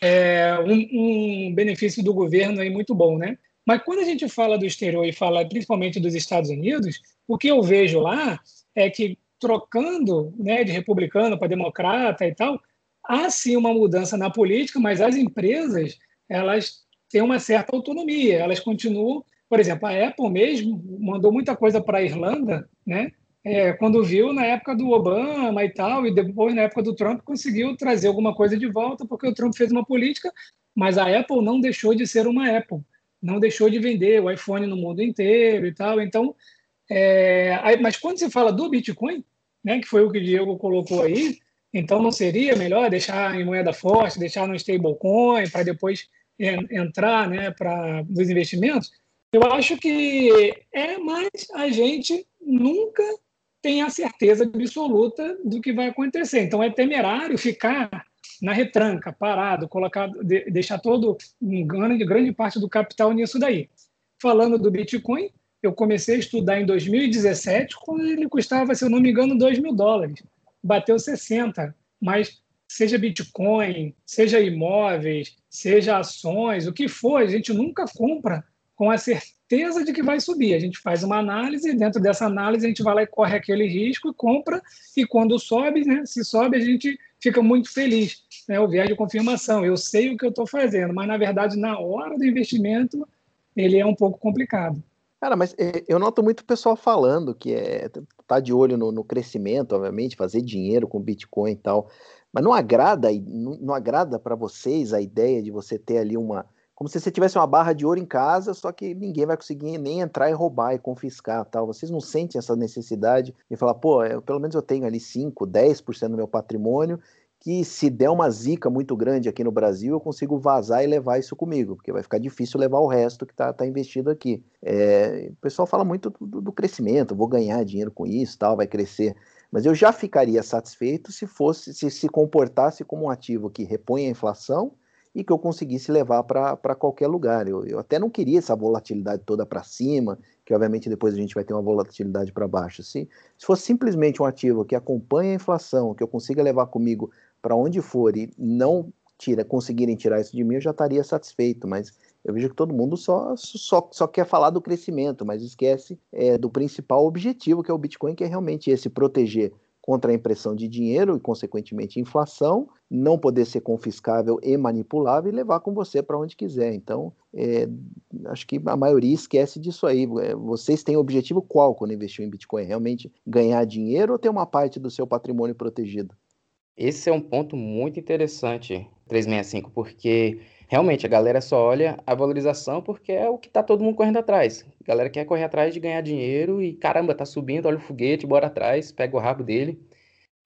S4: é, um, um, benefício do governo aí muito bom, né? Mas quando a gente fala do exterior e fala principalmente dos Estados Unidos, o que eu vejo lá é que trocando né, de republicano para democrata e tal, há sim uma mudança na política, mas as empresas elas têm uma certa autonomia, elas continuam. Por exemplo, a Apple mesmo mandou muita coisa para a Irlanda, né? É, quando viu na época do Obama e tal, e depois na época do Trump conseguiu trazer alguma coisa de volta, porque o Trump fez uma política, mas a Apple não deixou de ser uma Apple, não deixou de vender o iPhone no mundo inteiro e tal. Então, é, mas quando se fala do Bitcoin, né, que foi o que o Diego colocou aí, então não seria melhor deixar em moeda forte, deixar no stablecoin para depois entrar né, para os investimentos? Eu acho que é, mas a gente nunca tem a certeza absoluta do que vai acontecer. Então é temerário ficar na retranca, parado, colocar, deixar todo um grande, grande parte do capital nisso daí. Falando do Bitcoin, eu comecei a estudar em 2017, quando ele custava, se eu não me engano, 2 mil dólares. Bateu 60. Mas seja Bitcoin, seja imóveis, seja ações, o que for, a gente nunca compra com a certeza de que vai subir. A gente faz uma análise, e dentro dessa análise a gente vai lá e corre aquele risco e compra, e quando sobe, né, se sobe, a gente fica muito feliz. Né, o viés de confirmação, eu sei o que eu estou fazendo, mas na verdade, na hora do investimento, ele é um pouco complicado.
S3: Cara, mas é, eu noto muito pessoal falando que é tá de olho no, no crescimento, obviamente, fazer dinheiro com Bitcoin e tal. Mas não agrada, não, não agrada para vocês a ideia de você ter ali uma, como se você tivesse uma barra de ouro em casa, só que ninguém vai conseguir nem entrar e roubar e confiscar tal. Vocês não sentem essa necessidade de falar, pô, eu, pelo menos eu tenho ali 5, 10% do meu patrimônio que se der uma zica muito grande aqui no Brasil, eu consigo vazar e levar isso comigo, porque vai ficar difícil levar o resto que está tá investido aqui. É, o pessoal fala muito do, do, crescimento, vou ganhar dinheiro com isso, tal, vai crescer. Mas eu já ficaria satisfeito se fosse, se se comportasse como um ativo que repõe a inflação e que eu conseguisse levar para qualquer lugar. Eu, eu até não queria essa volatilidade toda para cima, que obviamente depois a gente vai ter uma volatilidade para baixo. Se, se fosse simplesmente um ativo que acompanha a inflação, que eu consiga levar comigo para onde for e não tira, conseguirem tirar isso de mim, eu já estaria satisfeito, mas eu vejo que todo mundo só, só, só quer falar do crescimento, mas esquece é, do principal objetivo, que é o Bitcoin, que é realmente esse proteger contra a impressão de dinheiro e, consequentemente, inflação, não poder ser confiscável e manipulável e levar com você para onde quiser. Então, é, acho que a maioria esquece disso aí. É, vocês têm objetivo qual quando investiu em Bitcoin? Realmente ganhar dinheiro ou ter uma parte do seu patrimônio protegido?
S1: Esse é um ponto muito interessante, 365, porque realmente a galera só olha a valorização porque é o que tá todo mundo correndo atrás. A galera quer correr atrás de ganhar dinheiro e caramba, tá subindo, olha o foguete, bora atrás, pega o rabo dele.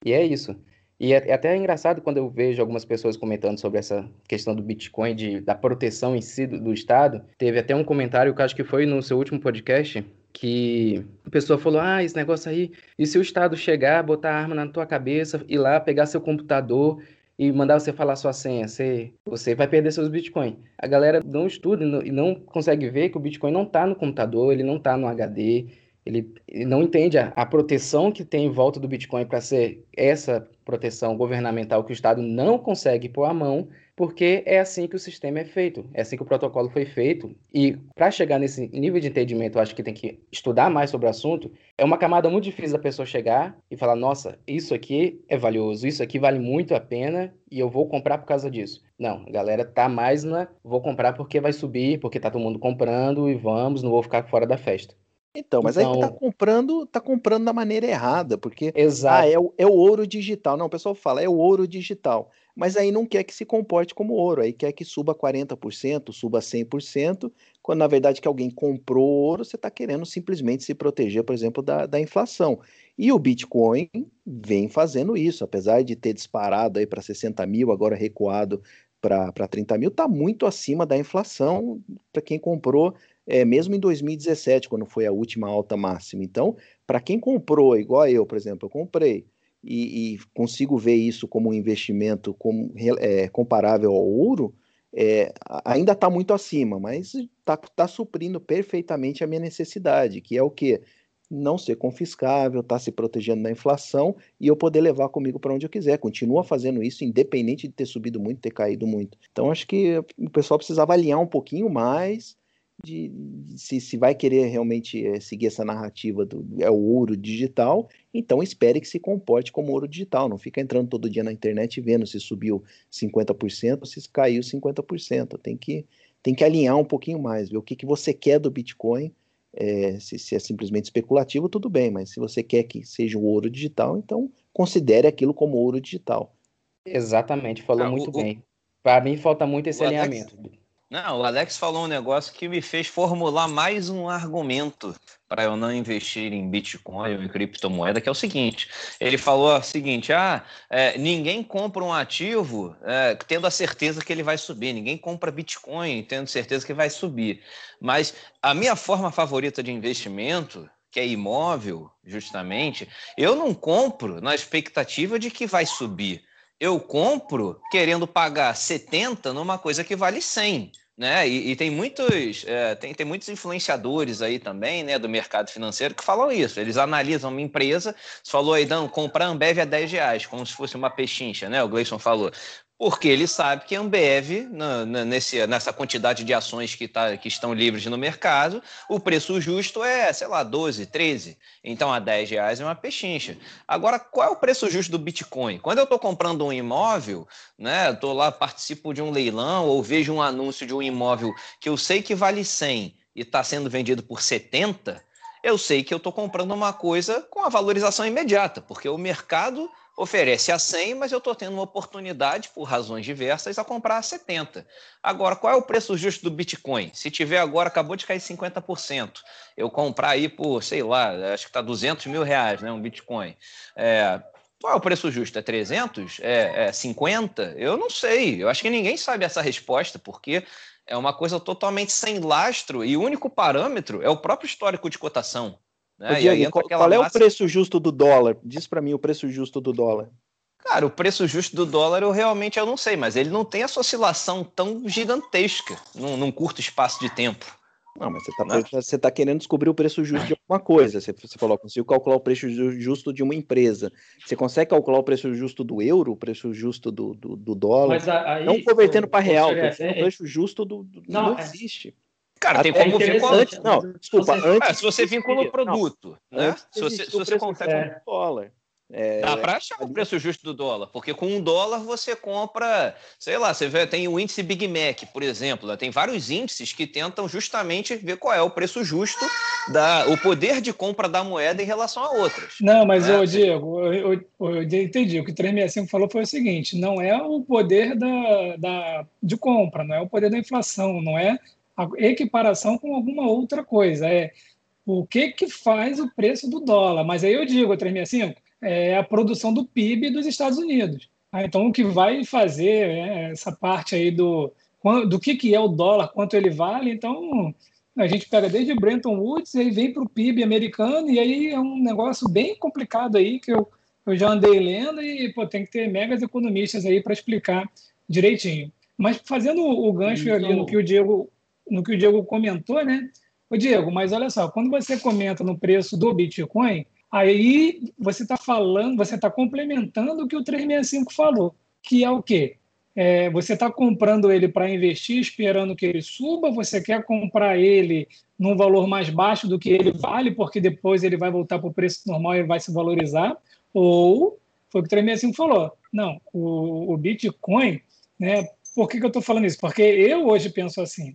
S1: E é isso. E é, é até engraçado quando eu vejo algumas pessoas comentando sobre essa questão do Bitcoin, de, da proteção em si do, do Estado. Teve até um comentário, que acho que foi no seu último podcast, que a pessoa falou: ah, esse negócio aí, e se o Estado chegar, botar a arma na tua cabeça, ir lá, pegar seu computador e mandar você falar sua senha, você, você vai perder seus Bitcoin. A galera não estuda e não, consegue ver que o Bitcoin não está no computador, ele não está no HD, ele, ele, não entende a, a proteção que tem em volta do Bitcoin para ser essa proteção governamental que o Estado não consegue pôr a mão porque é assim que o sistema é feito, é assim que o protocolo foi feito. E para chegar nesse nível de entendimento, eu acho que tem que estudar mais sobre o assunto. É uma camada muito difícil da pessoa chegar e falar: nossa, isso aqui é valioso, isso aqui vale muito a pena e eu vou comprar por causa disso. Não, a galera tá mais na vou comprar porque vai subir, porque tá todo mundo comprando e vamos, não vou ficar fora da festa.
S3: Então, mas então... aí tá comprando, tá comprando da maneira errada, porque
S1: Exato.
S3: Ah, é, o, é o ouro digital. Não, o pessoal fala, é o ouro digital mas aí não quer que se comporte como ouro, aí quer que suba 40%, suba 100%, quando na verdade que alguém comprou ouro, você está querendo simplesmente se proteger, por exemplo, da, da inflação. E o Bitcoin vem fazendo isso, apesar de ter disparado aí para 60 mil, agora recuado para 30 mil, está muito acima da inflação para quem comprou, é, mesmo em 2017, quando foi a última alta máxima. Então, para quem comprou, igual eu, por exemplo, eu comprei e, e consigo ver isso como um investimento como, é, comparável ao ouro, é, ainda está muito acima, mas está tá suprindo perfeitamente a minha necessidade, que é o que? Não ser confiscável, estar tá se protegendo da inflação e eu poder levar comigo para onde eu quiser. Continua fazendo isso, independente de ter subido muito, ter caído muito. Então, acho que o pessoal precisa avaliar um pouquinho mais de, de se, se, vai querer realmente é, seguir essa narrativa do é o ouro digital, então espere que se comporte como ouro digital. Não fica entrando todo dia na internet e vendo se subiu 50%, se caiu 50%. Tem que, tem que alinhar um pouquinho mais, ver o que, que você quer do Bitcoin. É, se, se, é simplesmente especulativo, tudo bem, mas se você quer que seja o ouro digital, então considere aquilo como ouro digital.
S1: Exatamente, falou ah, muito o, bem. Para mim falta muito esse alinhamento.
S2: Alex... Não, o Alex falou um negócio que me fez formular mais um argumento para eu não investir em Bitcoin ou em criptomoeda, que é o seguinte: ele falou o seguinte: ah, é, ninguém compra um ativo é, tendo a certeza que ele vai subir, ninguém compra Bitcoin tendo certeza que vai subir. Mas a minha forma favorita de investimento que é imóvel, justamente, eu não compro na expectativa de que vai subir. Eu compro querendo pagar 70 numa coisa que vale 100 né? E, e tem muitos é, tem, tem muitos influenciadores aí também, né, do mercado financeiro que falam isso. Eles analisam uma empresa, você falou aí, dando comprar Ambev a 10 reais, como se fosse uma pechincha, né? O Gleison falou porque ele sabe que a Ambev, na, na, nesse, nessa quantidade de ações que, tá, que estão livres no mercado, o preço justo é, sei lá, 12, 13. Então, a 10 reais é uma pechincha. Agora, qual é o preço justo do Bitcoin? Quando eu estou comprando um imóvel, né, estou lá, participo de um leilão ou vejo um anúncio de um imóvel que eu sei que vale 100 e está sendo vendido por 70, eu sei que eu estou comprando uma coisa com a valorização imediata, porque o mercado oferece a 100, mas eu estou tendo uma oportunidade, por razões diversas, a comprar a 70. Agora, qual é o preço justo do Bitcoin? Se tiver agora, acabou de cair 50%, eu comprar aí por, sei lá, acho que está 200 mil reais, né, um Bitcoin. É, qual é o preço justo? É 300? É, é 50? Eu não sei. Eu acho que ninguém sabe essa resposta, porque é uma coisa totalmente sem lastro e o único parâmetro é o próprio histórico de cotação.
S3: Né? Diego, qual, qual é o preço justo do dólar? Diz para mim o preço justo do dólar.
S2: Cara, o preço justo do dólar eu realmente eu não sei, mas ele não tem essa oscilação tão gigantesca num, num curto espaço de tempo.
S3: Não, mas você está tá querendo descobrir o preço justo de alguma coisa. Você, você falou, consigo calcular o preço justo de uma empresa. Você consegue calcular o preço justo do euro, o preço justo do, do, do dólar? Mas aí, não convertendo para real, é, o preço justo do, do não, não é
S2: Cara, tem como vincular.
S3: Não, desculpa, antes.
S2: É, se você vincula o produto, não, né? Se você, se você consegue.
S3: É. dólar.
S2: É, Dá para achar o preço justo do dólar, porque com um dólar você compra, sei lá, você vê, tem o índice Big Mac, por exemplo, né? tem vários índices que tentam justamente ver qual é o preço justo, da, o poder de compra da moeda em relação a outras.
S4: Não, mas, né? ô, Diego, eu, eu, eu, entendi, o que o 365 falou foi o seguinte, não é o poder da, da, de compra, não é o poder da inflação, não é a equiparação com alguma outra coisa, é o que, que faz o preço do dólar. Mas aí eu digo, 365, é a produção do PIB dos Estados Unidos. Ah, então, o que vai fazer é, essa parte aí do, do que, que é o dólar, quanto ele vale, então a gente pega desde Bretton Woods e vem para o PIB americano, e aí é um negócio bem complicado aí que eu, eu já andei lendo e pô, tem que ter megas economistas aí para explicar direitinho. Mas fazendo o gancho Isso. ali no que o Diego no que o Diego comentou, né? O Diego, mas olha só, quando você comenta no preço do Bitcoin, Aí você está falando, você está complementando o que o 365 falou, que é o quê? É, você está comprando ele para investir, esperando que ele suba, você quer comprar ele num valor mais baixo do que ele vale, porque depois ele vai voltar para o preço normal e vai se valorizar, ou foi o que o 365 falou, não, o, o Bitcoin, né, por que, que eu estou falando isso? Porque eu hoje penso assim,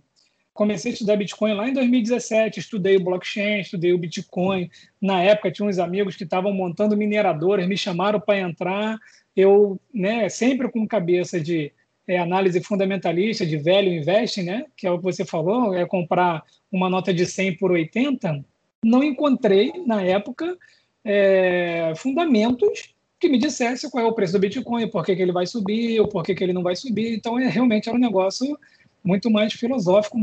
S4: comecei a estudar Bitcoin lá em 2017, estudei o blockchain, estudei o Bitcoin. Na época tinha uns amigos que estavam montando mineradoras, me chamaram para entrar. Eu, né, sempre com cabeça de é, análise fundamentalista, de velho investing, né, que é o que você falou, é comprar uma nota de 100 por 80, não encontrei na época é, fundamentos que me dissesse qual é o preço do Bitcoin, por que, que ele vai subir, ou por que, que ele não vai subir. Então, é, realmente era um negócio muito mais filosófico,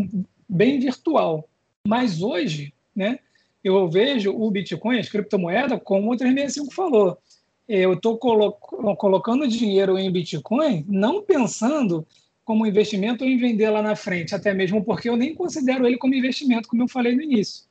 S4: bem virtual. Mas hoje, né, eu vejo o Bitcoin, as criptomoedas, como o 365 falou. Eu estou colo colocando dinheiro em Bitcoin, não pensando como investimento em vender lá na frente, até mesmo porque eu nem considero ele como investimento, como eu falei no início.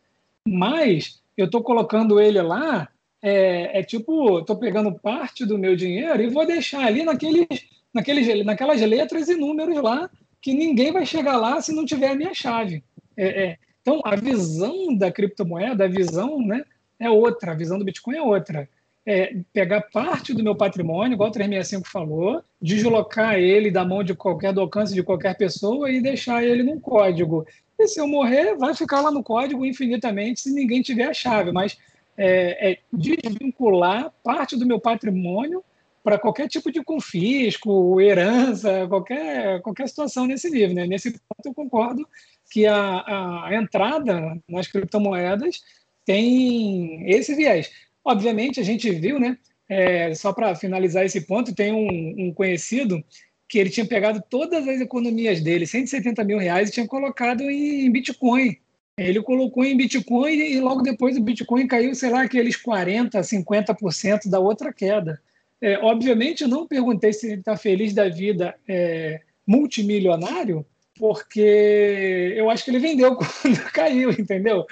S4: Mas eu estou colocando ele lá, é, é tipo, estou pegando parte do meu dinheiro e vou deixar ali naqueles, naqueles, naquelas letras e números lá que ninguém vai chegar lá se não tiver a minha chave. É, é. Então, a visão da criptomoeda, a visão né, é outra, a visão do Bitcoin é outra. É pegar parte do meu patrimônio, igual o 365 falou, deslocar ele da mão de qualquer, do alcance de qualquer pessoa e deixar ele num código. E se eu morrer, vai ficar lá no código infinitamente se ninguém tiver a chave. Mas é, é desvincular parte do meu patrimônio para qualquer tipo de confisco, herança, qualquer, qualquer situação nesse nível. Né? Nesse ponto, eu concordo que a, a entrada nas criptomoedas tem esse viés. Obviamente, a gente viu, né? É, só para finalizar esse ponto, tem um, um, conhecido que ele tinha pegado todas as economias dele, 170 mil reais, e tinha colocado em Bitcoin. Ele colocou em Bitcoin e logo depois o Bitcoin caiu, sei lá, aqueles 40%, 50% da outra queda. É, obviamente, eu não perguntei se ele está feliz da vida é, multimilionário, porque eu acho que ele vendeu quando caiu, entendeu?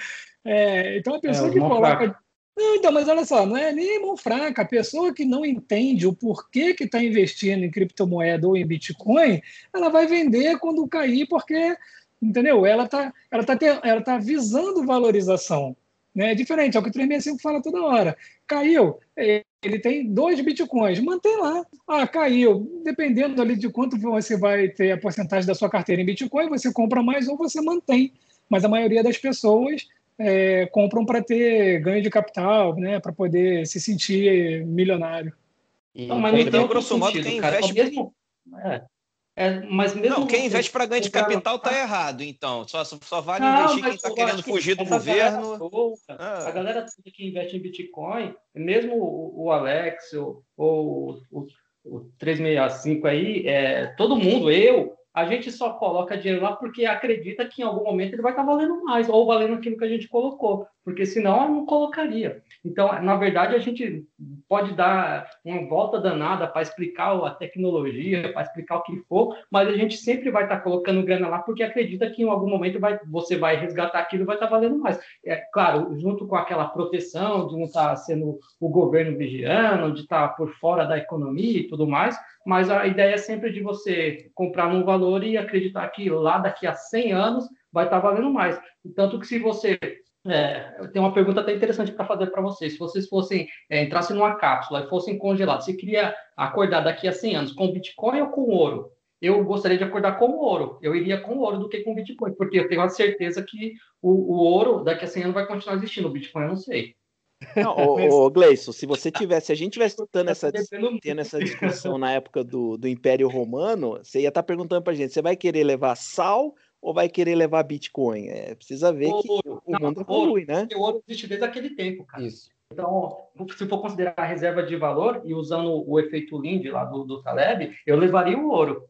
S4: É, então, a pessoa é, que coloca. Não, então, mas olha só, não é nem mão fraca. A pessoa que não entende o porquê que está investindo em criptomoeda ou em Bitcoin, ela vai vender quando cair, porque, entendeu? Ela está ela tá, ela tá visando valorização. Né? É diferente, é o que o 365 fala toda hora. Caiu, ele tem dois bitcoins, mantém lá. Ah, caiu. Dependendo ali de quanto você vai ter a porcentagem da sua carteira em bitcoin, você compra mais ou você mantém. mas a maioria das pessoas é, compram para ter ganho de capital, né, para poder se sentir milionário.
S2: Não, mas então, grosso modo, quem cara, investe... Mesmo,
S5: é, é, mas mesmo
S2: não, quem investe para ganho de capital está errado, então. Só, só vale não, investir quem está querendo fugir do governo.
S5: Toda, ah. A galera que investe em Bitcoin, mesmo o, o Alex ou, ou o, o 365 aí, é, todo mundo, eu, a gente só coloca dinheiro lá porque acredita que em algum momento ele vai estar valendo mais, ou valendo aquilo que a gente colocou, porque senão eu não colocaria. Então, na verdade, a gente pode dar uma volta danada para explicar a tecnologia, para explicar o que for, mas a gente sempre vai estar colocando grana lá porque acredita que em algum momento vai, você vai resgatar aquilo e vai estar valendo mais. É claro, junto com aquela proteção de não estar sendo o governo vigiando, de estar por fora da economia e tudo mais, mas a ideia é sempre de você comprar num valor e acreditar que lá daqui a 100 anos vai estar valendo mais. Tanto que se você é, eu tenho uma pergunta até interessante para fazer para vocês. Se vocês fossem é, entrassem numa cápsula e fossem congelados, você queria acordar daqui a 100 anos com Bitcoin ou com ouro? Eu gostaria de acordar com ouro. Eu iria com ouro do que com Bitcoin, porque eu tenho a certeza que o, o ouro daqui a 100 anos vai continuar existindo. O Bitcoin eu não sei.
S3: Não, ô, ô Gleison, se você tivesse, se a gente tivesse tendo essa, tendo essa discussão na época do, do Império Romano, você ia estar tá perguntando para gente, você vai querer levar sal ou vai querer levar Bitcoin? É, precisa ver que o não, mundo evolui, né?
S5: O ouro existe desde aquele tempo, cara. Isso. Então, se for considerar a reserva de valor e usando o efeito Lind lá do, do Taleb, eu levaria o ouro.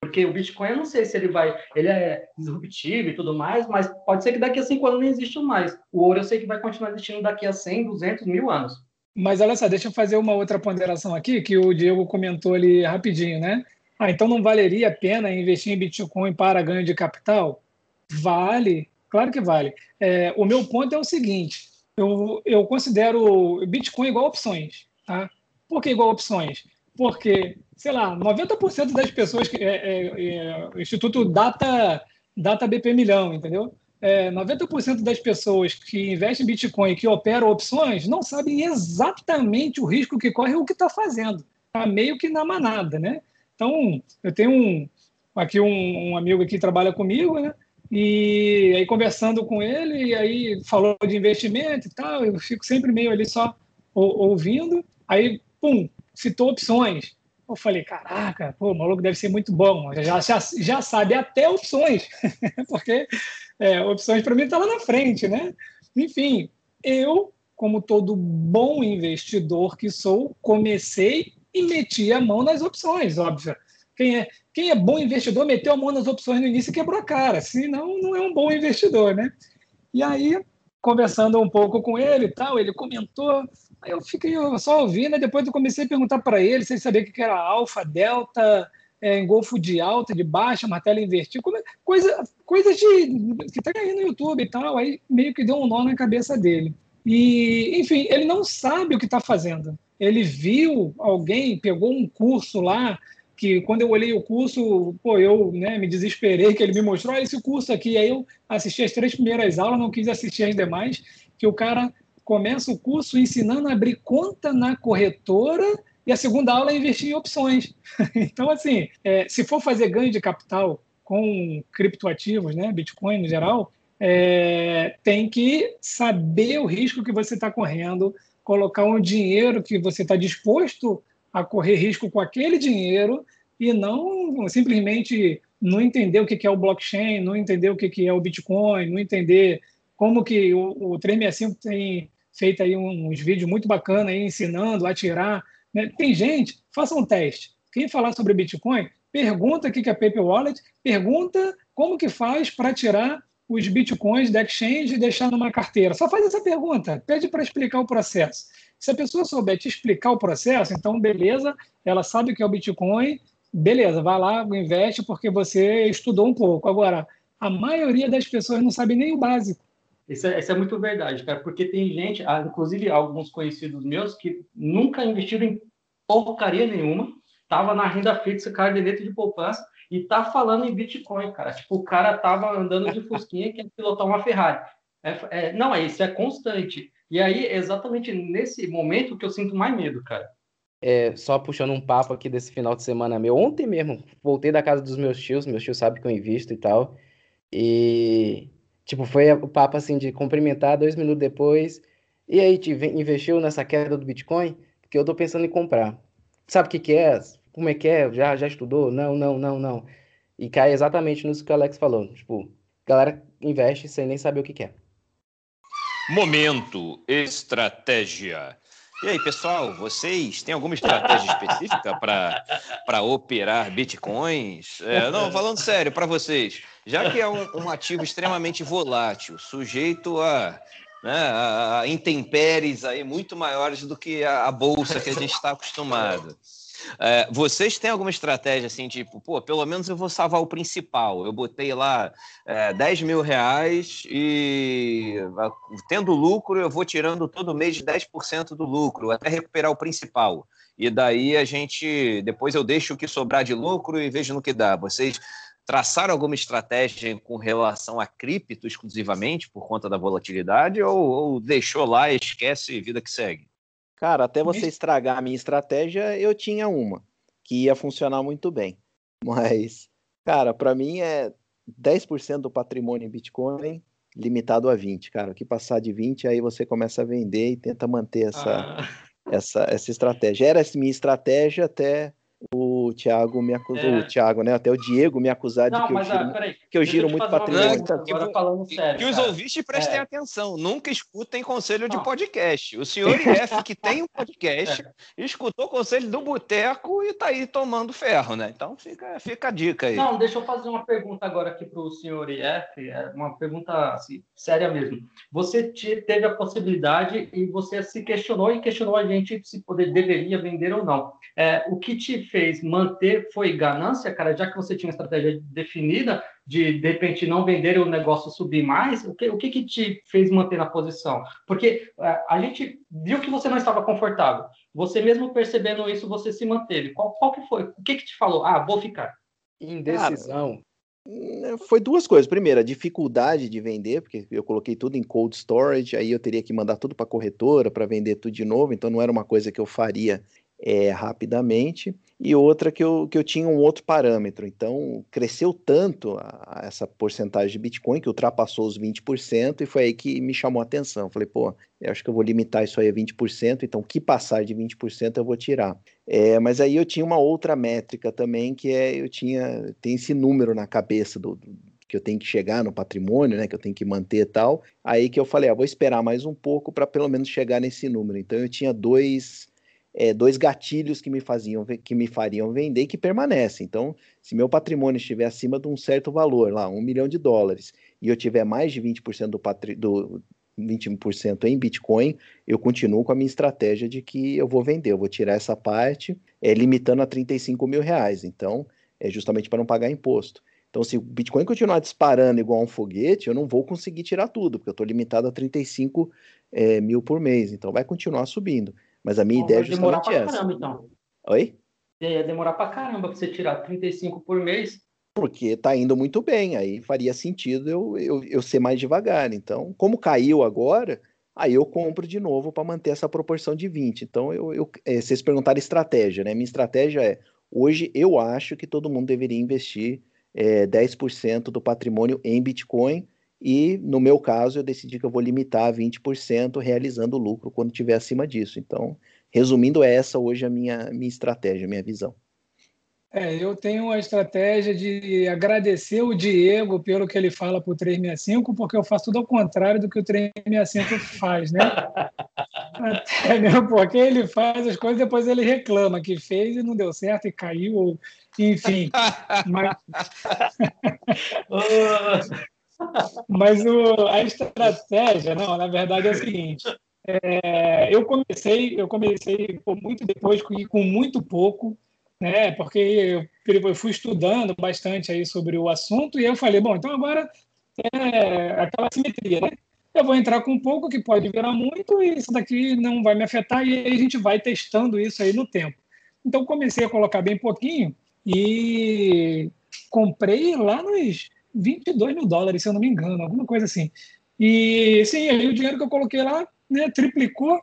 S5: Porque o Bitcoin, eu não sei se ele vai. Ele é disruptivo e tudo mais, mas pode ser que daqui a cinco anos não exista mais. O ouro eu sei que vai continuar existindo daqui a 100, 200 mil anos.
S4: Mas olha só, deixa eu fazer uma outra ponderação aqui, que o Diego comentou ali rapidinho, né? Ah, então não valeria a pena investir em Bitcoin para ganho de capital? Vale, claro que vale. É, o meu ponto é o seguinte: eu, eu considero Bitcoin igual opções. Tá? Por que igual opções? Porque, sei lá, 90% das pessoas que. É, é, é, o Instituto Data, Data BP Milhão, entendeu? É, 90% das pessoas que investem em Bitcoin e que operam opções não sabem exatamente o risco que corre ou o que está fazendo. Está meio que na manada, né? Então, eu tenho um, aqui um, um, amigo que trabalha comigo, né? E aí conversando com ele, e aí falou de investimento e tal, eu fico sempre meio ali só ouvindo. Aí, pum, citou opções. Eu falei, caraca, pô, o maluco deve ser muito bom. Já, já, já sabe até opções, porque é, opções para mim está lá na frente, né? Enfim, eu, como todo bom investidor que sou, comecei e meti a mão nas opções, óbvio. Quem é, quem é bom investidor meteu a mão nas opções no início e quebrou a cara, senão não é um bom investidor, né? E aí, conversando um pouco com ele e tal, ele comentou, aí eu fiquei só ouvindo, e depois eu comecei a perguntar para ele se ele sabia o que era alfa, delta, é, engolfo de alta, de baixa, martelo invertido, coisa, coisa de, que tá aí no YouTube e tal, aí meio que deu um nó na cabeça dele. E, enfim, ele não sabe o que está fazendo ele viu alguém, pegou um curso lá, que quando eu olhei o curso, pô, eu né, me desesperei, que ele me mostrou ah, esse curso aqui. Aí eu assisti as três primeiras aulas, não quis assistir as demais, que o cara começa o curso ensinando a abrir conta na corretora e a segunda aula é investir em opções. então, assim, é, se for fazer ganho de capital com criptoativos, né, Bitcoin no geral, é, tem que saber o risco que você está correndo, colocar um dinheiro que você está disposto a correr risco com aquele dinheiro e não simplesmente não entender o que é o blockchain, não entender o que é o Bitcoin, não entender como que o, o 365 tem feito aí uns vídeos muito bacanas ensinando a tirar. Né? Tem gente, faça um teste. Quem falar sobre Bitcoin, pergunta o que é Paper Wallet, pergunta como que faz para tirar os bitcoins da exchange e deixar numa carteira? Só faz essa pergunta, pede para explicar o processo. Se a pessoa souber te explicar o processo, então beleza, ela sabe o que é o Bitcoin, beleza, vai lá, investe porque você estudou um pouco. Agora, a maioria das pessoas não sabe nem o básico.
S5: Isso é, isso é muito verdade, cara, porque tem gente, ah, inclusive alguns conhecidos meus, que nunca investiram em porcaria nenhuma, estava na renda fixa, caderneta de poupança, e tá falando em Bitcoin, cara. Tipo, o cara tava andando de Fusquinha e quer pilotar uma Ferrari. É, é, não, é isso, é constante. E aí, exatamente nesse momento que eu sinto mais medo, cara.
S1: É, só puxando um papo aqui desse final de semana meu. Ontem mesmo, voltei da casa dos meus tios, meus tios sabem que eu invisto e tal. E Tipo, foi o papo assim de cumprimentar dois minutos depois. E aí, investiu nessa queda do Bitcoin? Que eu tô pensando em comprar. Sabe o que, que é? Como é que é? Já, já estudou? Não, não, não, não. E cai exatamente nisso que o Alex falou. Tipo, galera investe sem nem saber o que, que é.
S2: Momento estratégia. E aí, pessoal, vocês têm alguma estratégia específica para operar bitcoins? É, não, falando sério, para vocês, já que é um, um, ativo extremamente volátil, sujeito a, né, a intempéries aí muito maiores do que a, a bolsa que a gente está acostumado. É, vocês têm alguma estratégia assim, tipo, pô, pelo menos eu vou salvar o principal. Eu botei lá é, 10 mil reais e tendo lucro, eu vou tirando todo mês 10% do lucro, até recuperar o principal. E daí a gente, depois eu deixo o que sobrar de lucro e vejo no que dá. Vocês traçaram alguma estratégia com relação a cripto exclusivamente por conta da volatilidade ou, ou deixou lá e esquece vida que segue?
S3: Cara, até você estragar a minha estratégia, eu tinha uma que ia funcionar muito bem. Mas, cara, para mim é 10% do patrimônio em Bitcoin limitado a 20, cara. O que passar de 20, aí você começa a vender e tenta manter essa, ah. essa, essa estratégia. Era essa minha estratégia até o Thiago me acusou, é. o Thiago, né? Até o Diego me acusar não, de que eu giro, ah, que eu giro muito patrimônio.
S2: Agora falando sério. Que os ouvintes prestem é. atenção, nunca escutem conselho de podcast. O senhor IF, que tem um podcast, é. escutou o conselho do Boteco e tá aí tomando ferro, né? Então fica, fica a dica aí.
S5: Não, deixa eu fazer uma pergunta agora aqui para o senhor IF, é uma pergunta assim, séria mesmo. Você teve a possibilidade e você se questionou e questionou a gente se poder deveria vender ou não. É, o que te fez manter foi ganância, cara, já que você tinha uma estratégia definida de, de repente, não vender e o negócio subir mais, o que, o que, que te fez manter na posição? Porque é, a gente viu que você não estava confortável. Você mesmo percebendo isso, você se manteve. Qual, qual que foi? O que, que te falou? Ah, vou ficar.
S1: Indecisão.
S3: Cara, foi duas coisas. Primeiro, a dificuldade de vender, porque eu coloquei tudo em cold storage, aí eu teria que mandar tudo para corretora para vender tudo de novo, então não era uma coisa que eu faria é, rapidamente e outra que eu, que eu tinha um outro parâmetro. Então, cresceu tanto a, a essa porcentagem de Bitcoin que ultrapassou os 20% e foi aí que me chamou a atenção. Falei, pô, eu acho que eu vou limitar isso aí a 20%, então que passar de 20% eu vou tirar. É, mas aí eu tinha uma outra métrica também, que é, eu tinha, tem esse número na cabeça do, do que eu tenho que chegar no patrimônio, né, que eu tenho que manter tal. Aí que eu falei, ah, vou esperar mais um pouco para pelo menos chegar nesse número. Então eu tinha dois é, dois gatilhos que me faziam que me fariam vender e que permanecem. Então, se meu patrimônio estiver acima de um certo valor, lá, um milhão de dólares, e eu tiver mais de 20% do, patri, do 20% em Bitcoin, eu continuo com a minha estratégia de que eu vou vender, eu vou tirar essa parte, é, limitando a 35 mil reais. Então, é justamente para não pagar imposto. Então, se o Bitcoin continuar disparando igual um foguete, eu não vou conseguir tirar tudo, porque eu estou limitado a 35 é, mil por mês. Então, vai continuar subindo. Mas a minha ideia é justamente essa. Caramba, então. Oi?
S5: Ia demorar pra caramba pra você tirar 35 por mês.
S3: Porque tá indo muito bem, aí faria sentido eu, eu, eu ser mais devagar. Então, como caiu agora, aí eu compro de novo para manter essa proporção de 20. Então, eu, eu, é, vocês perguntaram estratégia, né? Minha estratégia é, hoje eu acho que todo mundo deveria investir é, 10% do patrimônio em Bitcoin, e no meu caso eu decidi que eu vou limitar a 20% realizando lucro quando estiver acima disso. Então, resumindo, é essa hoje a minha, minha estratégia, a minha visão.
S4: É, eu tenho a estratégia de agradecer o Diego pelo que ele fala para o 365, porque eu faço tudo ao contrário do que o 365 faz, né? Até mesmo porque ele faz as coisas depois ele reclama que fez e não deu certo e caiu, enfim. Mas... Mas o, a estratégia, não, na verdade é o seguinte. É, eu comecei, eu comecei muito depois com, com muito pouco, né? Porque eu, eu, fui estudando bastante aí sobre o assunto e eu falei, bom, então agora é aquela simetria, né? Eu vou entrar com pouco que pode virar muito e isso daqui não vai me afetar e aí a gente vai testando isso aí no tempo. Então comecei a colocar bem pouquinho e comprei lá nos 22 mil dólares, se eu não me engano, alguma coisa assim. E sim, aí o dinheiro que eu coloquei lá né, triplicou.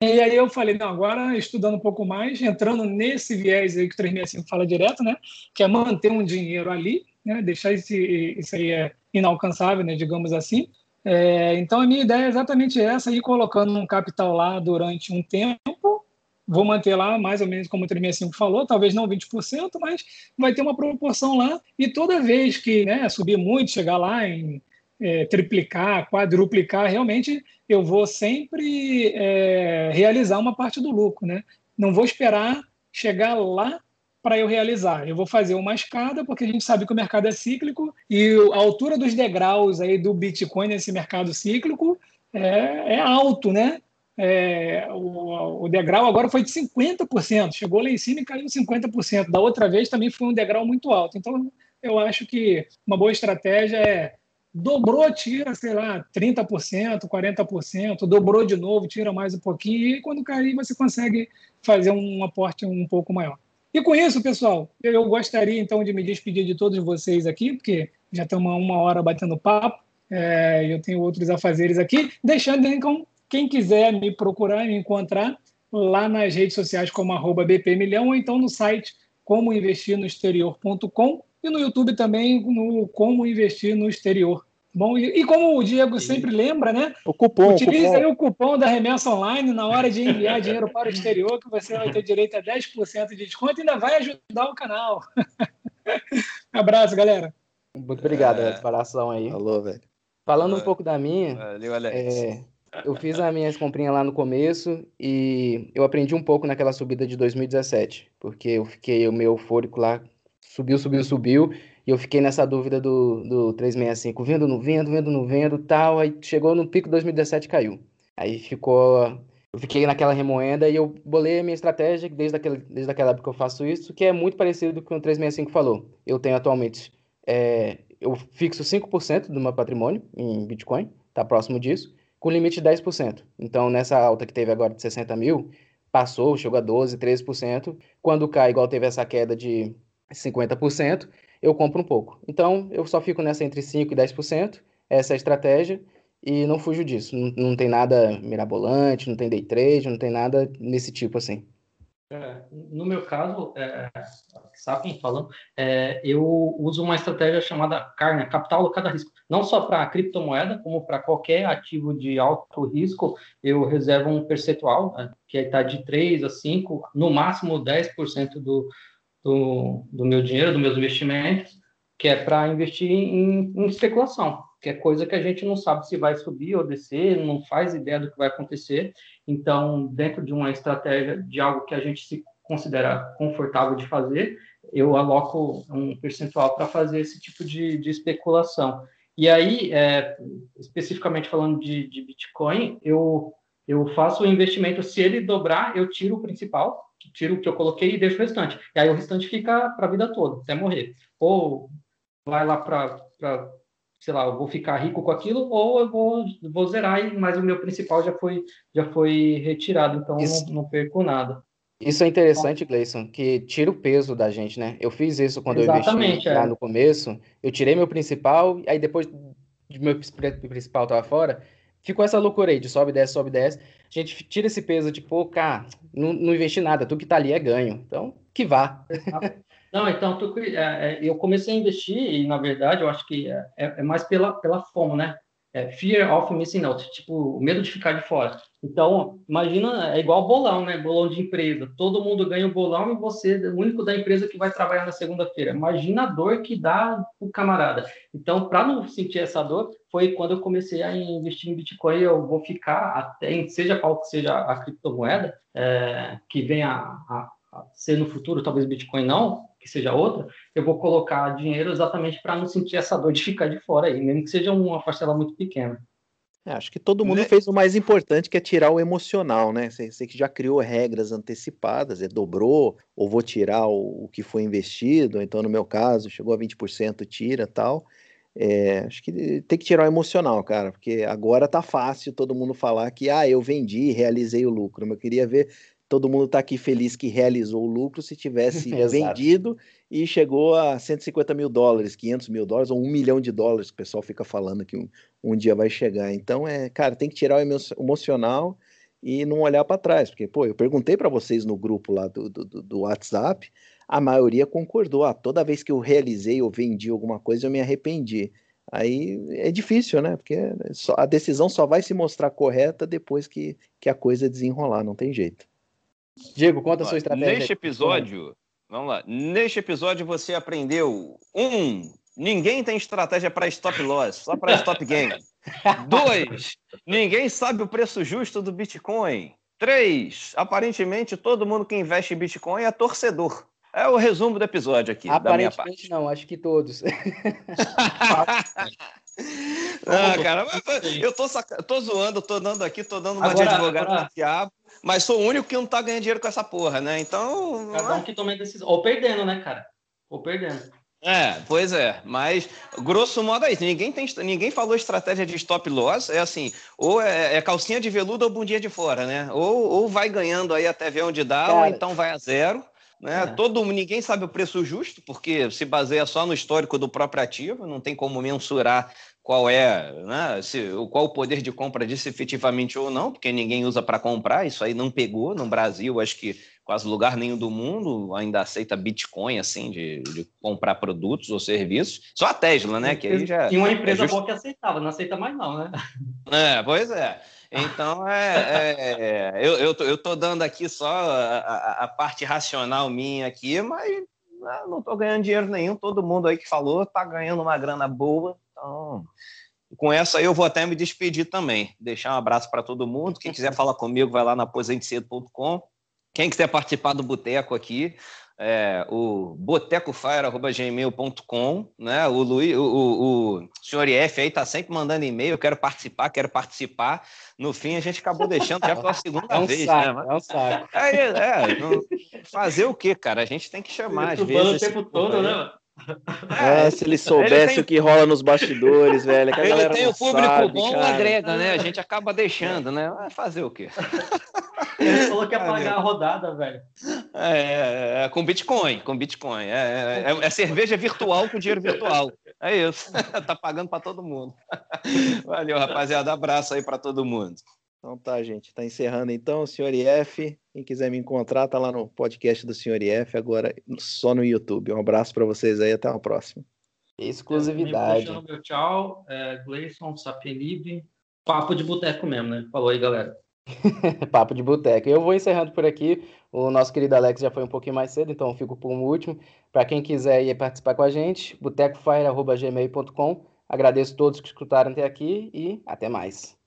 S4: E aí eu falei, não, agora estudando um pouco mais, entrando nesse viés aí que o 365 fala direto, né? Que é manter um dinheiro ali, né? deixar esse, isso aí é inalcançável, né? digamos assim. É, então, a minha ideia é exatamente essa, ir colocando um capital lá durante um tempo, vou manter lá mais ou menos como o 365 falou, talvez não 20%, mas vai ter uma proporção lá, e toda vez que né, subir muito, chegar lá em é, triplicar, quadruplicar, realmente eu vou sempre é, realizar uma parte do lucro, né? Não vou esperar chegar lá para eu realizar. Eu vou fazer uma escada, porque a gente sabe que o mercado é cíclico e a altura dos degraus aí do Bitcoin nesse mercado cíclico é, é alto, né? É, o, o, degrau agora foi de 50%, chegou lá em cima e caiu 50%. Da outra vez também foi um degrau muito alto. Então, eu acho que uma boa estratégia é dobrou, tira, sei lá, 30%, 40%, dobrou de novo, tira mais um pouquinho, e quando cair você consegue fazer um aporte um pouco maior. E com isso, pessoal, eu gostaria então de me despedir de todos vocês aqui, porque já estamos uma hora batendo papo, é, eu tenho outros afazeres aqui, deixando então quem quiser me procurar, me encontrar lá nas redes sociais como arroba bpmilhão ou então no site comoinvestirnoexterior.com e no YouTube também no Como Investir no Exterior. Bom, e, e como o Diego sempre lembra, né?
S3: O cupom.
S4: Utilize
S3: o cupom.
S4: aí o cupom da remessa online na hora de enviar dinheiro para o exterior, que você vai ter direito a 10% de desconto e ainda vai ajudar o canal. Abraço, galera.
S1: Muito obrigado é... pela ação aí.
S3: Falou, velho.
S1: Falando um pouco da minha.
S2: Valeu, Alex.
S1: É, eu fiz as minhas comprinhas lá no começo e eu aprendi um pouco naquela subida de 2017, porque eu fiquei o meu eufórico lá, subiu, subiu, subiu e eu fiquei nessa dúvida do, do 365, vendo, não vendo, vendo, não vendo, tal. Aí chegou no pico 2017 caiu. Aí ficou. Eu fiquei naquela remoenda e eu bolei a minha estratégia desde, aquele, desde aquela época que eu faço isso, que é muito parecido com o 365 falou. Eu tenho atualmente. É, eu fixo 5% do meu patrimônio em Bitcoin, tá próximo disso, com limite de 10%. Então, nessa alta que teve agora de 60 mil, passou, chegou a 12%, 13%. Quando cai, igual teve essa queda de 50%, eu compro um pouco. Então, eu só fico nessa entre 5% e 10%, essa é a estratégia, e não fujo disso. Não, não tem nada mirabolante, não tem day trade, não tem nada nesse tipo assim.
S5: É, no meu caso, é, Sapien falando, é, eu uso uma estratégia chamada CAR, Capital Alocado a Risco. Não só para criptomoeda, como para qualquer ativo de alto risco, eu reservo um percentual, né, que está de 3 a 5, no máximo 10% do, do, do meu dinheiro, dos meus investimentos, que é para investir em, em, especulação, que é coisa que a gente não sabe se vai subir ou descer, não faz ideia do que vai acontecer. Então, dentro de uma estratégia de algo que a gente se considera confortável de fazer, eu aloco um percentual para fazer esse tipo de, de especulação. E aí, é, especificamente falando de, de Bitcoin, eu, eu faço o investimento, se ele dobrar, eu tiro o principal, tiro o que eu coloquei e deixo o restante. E aí o restante fica para a vida toda, até morrer. Ou vai lá para, sei lá, eu vou ficar rico com aquilo, ou eu vou, vou zerar, mas o meu principal já foi, já foi retirado, então não, não perco nada.
S1: Isso é interessante, Gleison, que tira o peso da gente, né? Eu fiz isso quando
S5: Exatamente,
S1: eu investi é. lá no começo, eu tirei meu principal, aí depois de meu principal estava fora, ficou essa loucura aí de sobe, desce, sobe, desce. A gente tira esse peso de, pô, cara, não, não investi nada, tudo que tá ali é ganho. Então, que vá.
S5: Não, então, tu, é, é, eu comecei a investir e, na verdade, eu acho que é, é, é mais pela, pela FOMO, né? É fear of missing out, tipo, o medo de ficar de fora. Então, imagina, é igual bolão, né? Bolão de empresa. Todo mundo ganha o bolão e você é o único da empresa que vai trabalhar na segunda-feira. Imagina a dor que dá o camarada. Então, para não sentir essa dor, foi quando eu comecei a investir em Bitcoin. Eu vou ficar até, seja qual que seja a criptomoeda é, que venha a, a ser no futuro, talvez Bitcoin não, que seja outra, eu vou colocar dinheiro exatamente para não sentir essa dor de ficar de fora aí, mesmo que seja uma parcela muito pequena.
S3: É, acho que todo mundo né? fez o mais importante, que é tirar o emocional, né? Você, você que já criou regras antecipadas, é dobrou, ou vou tirar o, o que foi investido, então no meu caso, chegou a 20%, tira tal. É, acho que tem que tirar o emocional, cara, porque agora tá fácil todo mundo falar que, ah, eu vendi, realizei o lucro, mas eu queria ver todo mundo está aqui feliz que realizou o lucro se tivesse vendido e chegou a 150 mil dólares, 500 mil dólares ou um milhão de dólares, que o pessoal fica falando que um, um dia vai chegar. Então, é, cara, tem que tirar o emocional e não olhar para trás, porque, pô, eu perguntei para vocês no grupo lá do, do, do WhatsApp, a maioria concordou. Ah, toda vez que eu realizei ou vendi alguma coisa, eu me arrependi. Aí é difícil, né? Porque a decisão só vai se mostrar correta depois que, que a coisa desenrolar, não tem jeito.
S1: Diego, conta a sua estratégia.
S2: Neste episódio, vamos lá. Neste episódio você aprendeu um, ninguém tem estratégia para stop loss, só para stop gain. Dois, ninguém sabe o preço justo do Bitcoin. Três, aparentemente todo mundo que investe em Bitcoin é torcedor. É o resumo do episódio aqui.
S1: Aparentemente não, acho que todos.
S2: não, cara, eu tô, saca... tô zoando, tô dando aqui, tô dando uma agora, de advogado agora... diabo, mas sou o único que não tá ganhando dinheiro com essa porra, né? Então.
S5: Cada um que toma decisão. Ou perdendo, né, cara? Ou perdendo.
S2: É, pois é, mas grosso modo é isso. Ninguém, tem, ninguém falou estratégia de stop loss, é assim, ou é, é calcinha de veludo ou bundinha de fora, né? Ou, ou vai ganhando aí até ver onde dá, Cara, ou então vai a zero. Né? É. Todo, ninguém sabe o preço justo, porque se baseia só no histórico do próprio ativo, não tem como mensurar qual é, né, se, qual o poder de compra disso efetivamente ou não, porque ninguém usa para comprar, isso aí não pegou no Brasil, acho que quase lugar nenhum do mundo ainda aceita Bitcoin, assim, de, de comprar produtos ou serviços, só a Tesla, né, que aí já...
S5: E uma empresa é just... boa que aceitava, não aceita mais não, né?
S2: É, pois é. Então, é, é, eu, eu, tô, eu tô dando aqui só a, a, parte racional minha aqui, mas né, não tô ganhando dinheiro nenhum. Todo mundo aí que falou tá ganhando uma grana boa. Então, com essa aí eu vou até me despedir também. Deixar um abraço para todo mundo. Quem quiser falar comigo, vai lá na aposentecedo.com. Quem quiser participar do boteco aqui, é, o botecofire.gmail.com, né? O, Luiz, o, o, o senhor IF aí tá sempre mandando e-mail, eu quero participar, quero participar. No fim, a gente acabou deixando já pela segunda é um vez,
S1: saco, né? É um saco.
S2: É, é, fazer o quê, cara? A gente tem que chamar, às vezes.
S5: o tempo todo, né?
S3: É, se ele soubesse ele tem... o que rola nos bastidores, velho. É
S2: ele tem o público sabe, bom, cara. agrega, né? A gente acaba deixando, né? Vai fazer o quê?
S5: Ele falou que ia pagar a rodada, velho.
S2: É, é, é, com Bitcoin, com Bitcoin. É, é, é, cerveja virtual com dinheiro virtual. É isso. tá pagando para todo mundo. Valeu, rapaziada. Abraço aí para todo mundo.
S3: Então tá, gente. Tá encerrando então, senhor IF. Quem quiser me encontrar, tá lá no podcast do senhor IF, agora só no YouTube. Um abraço para vocês aí, até a próxima.
S1: Exclusividade.
S5: Eu meu tchau, é, Gleison, Sapien Livre. Papo de boteco mesmo, né? Falou aí, galera.
S1: Papo de boteco. Eu vou encerrando por aqui. O nosso querido Alex já foi um pouquinho mais cedo, então eu fico por último. Para quem quiser ir participar com a gente, botecofire.gmail.com. Agradeço a todos que escutaram até aqui e até mais.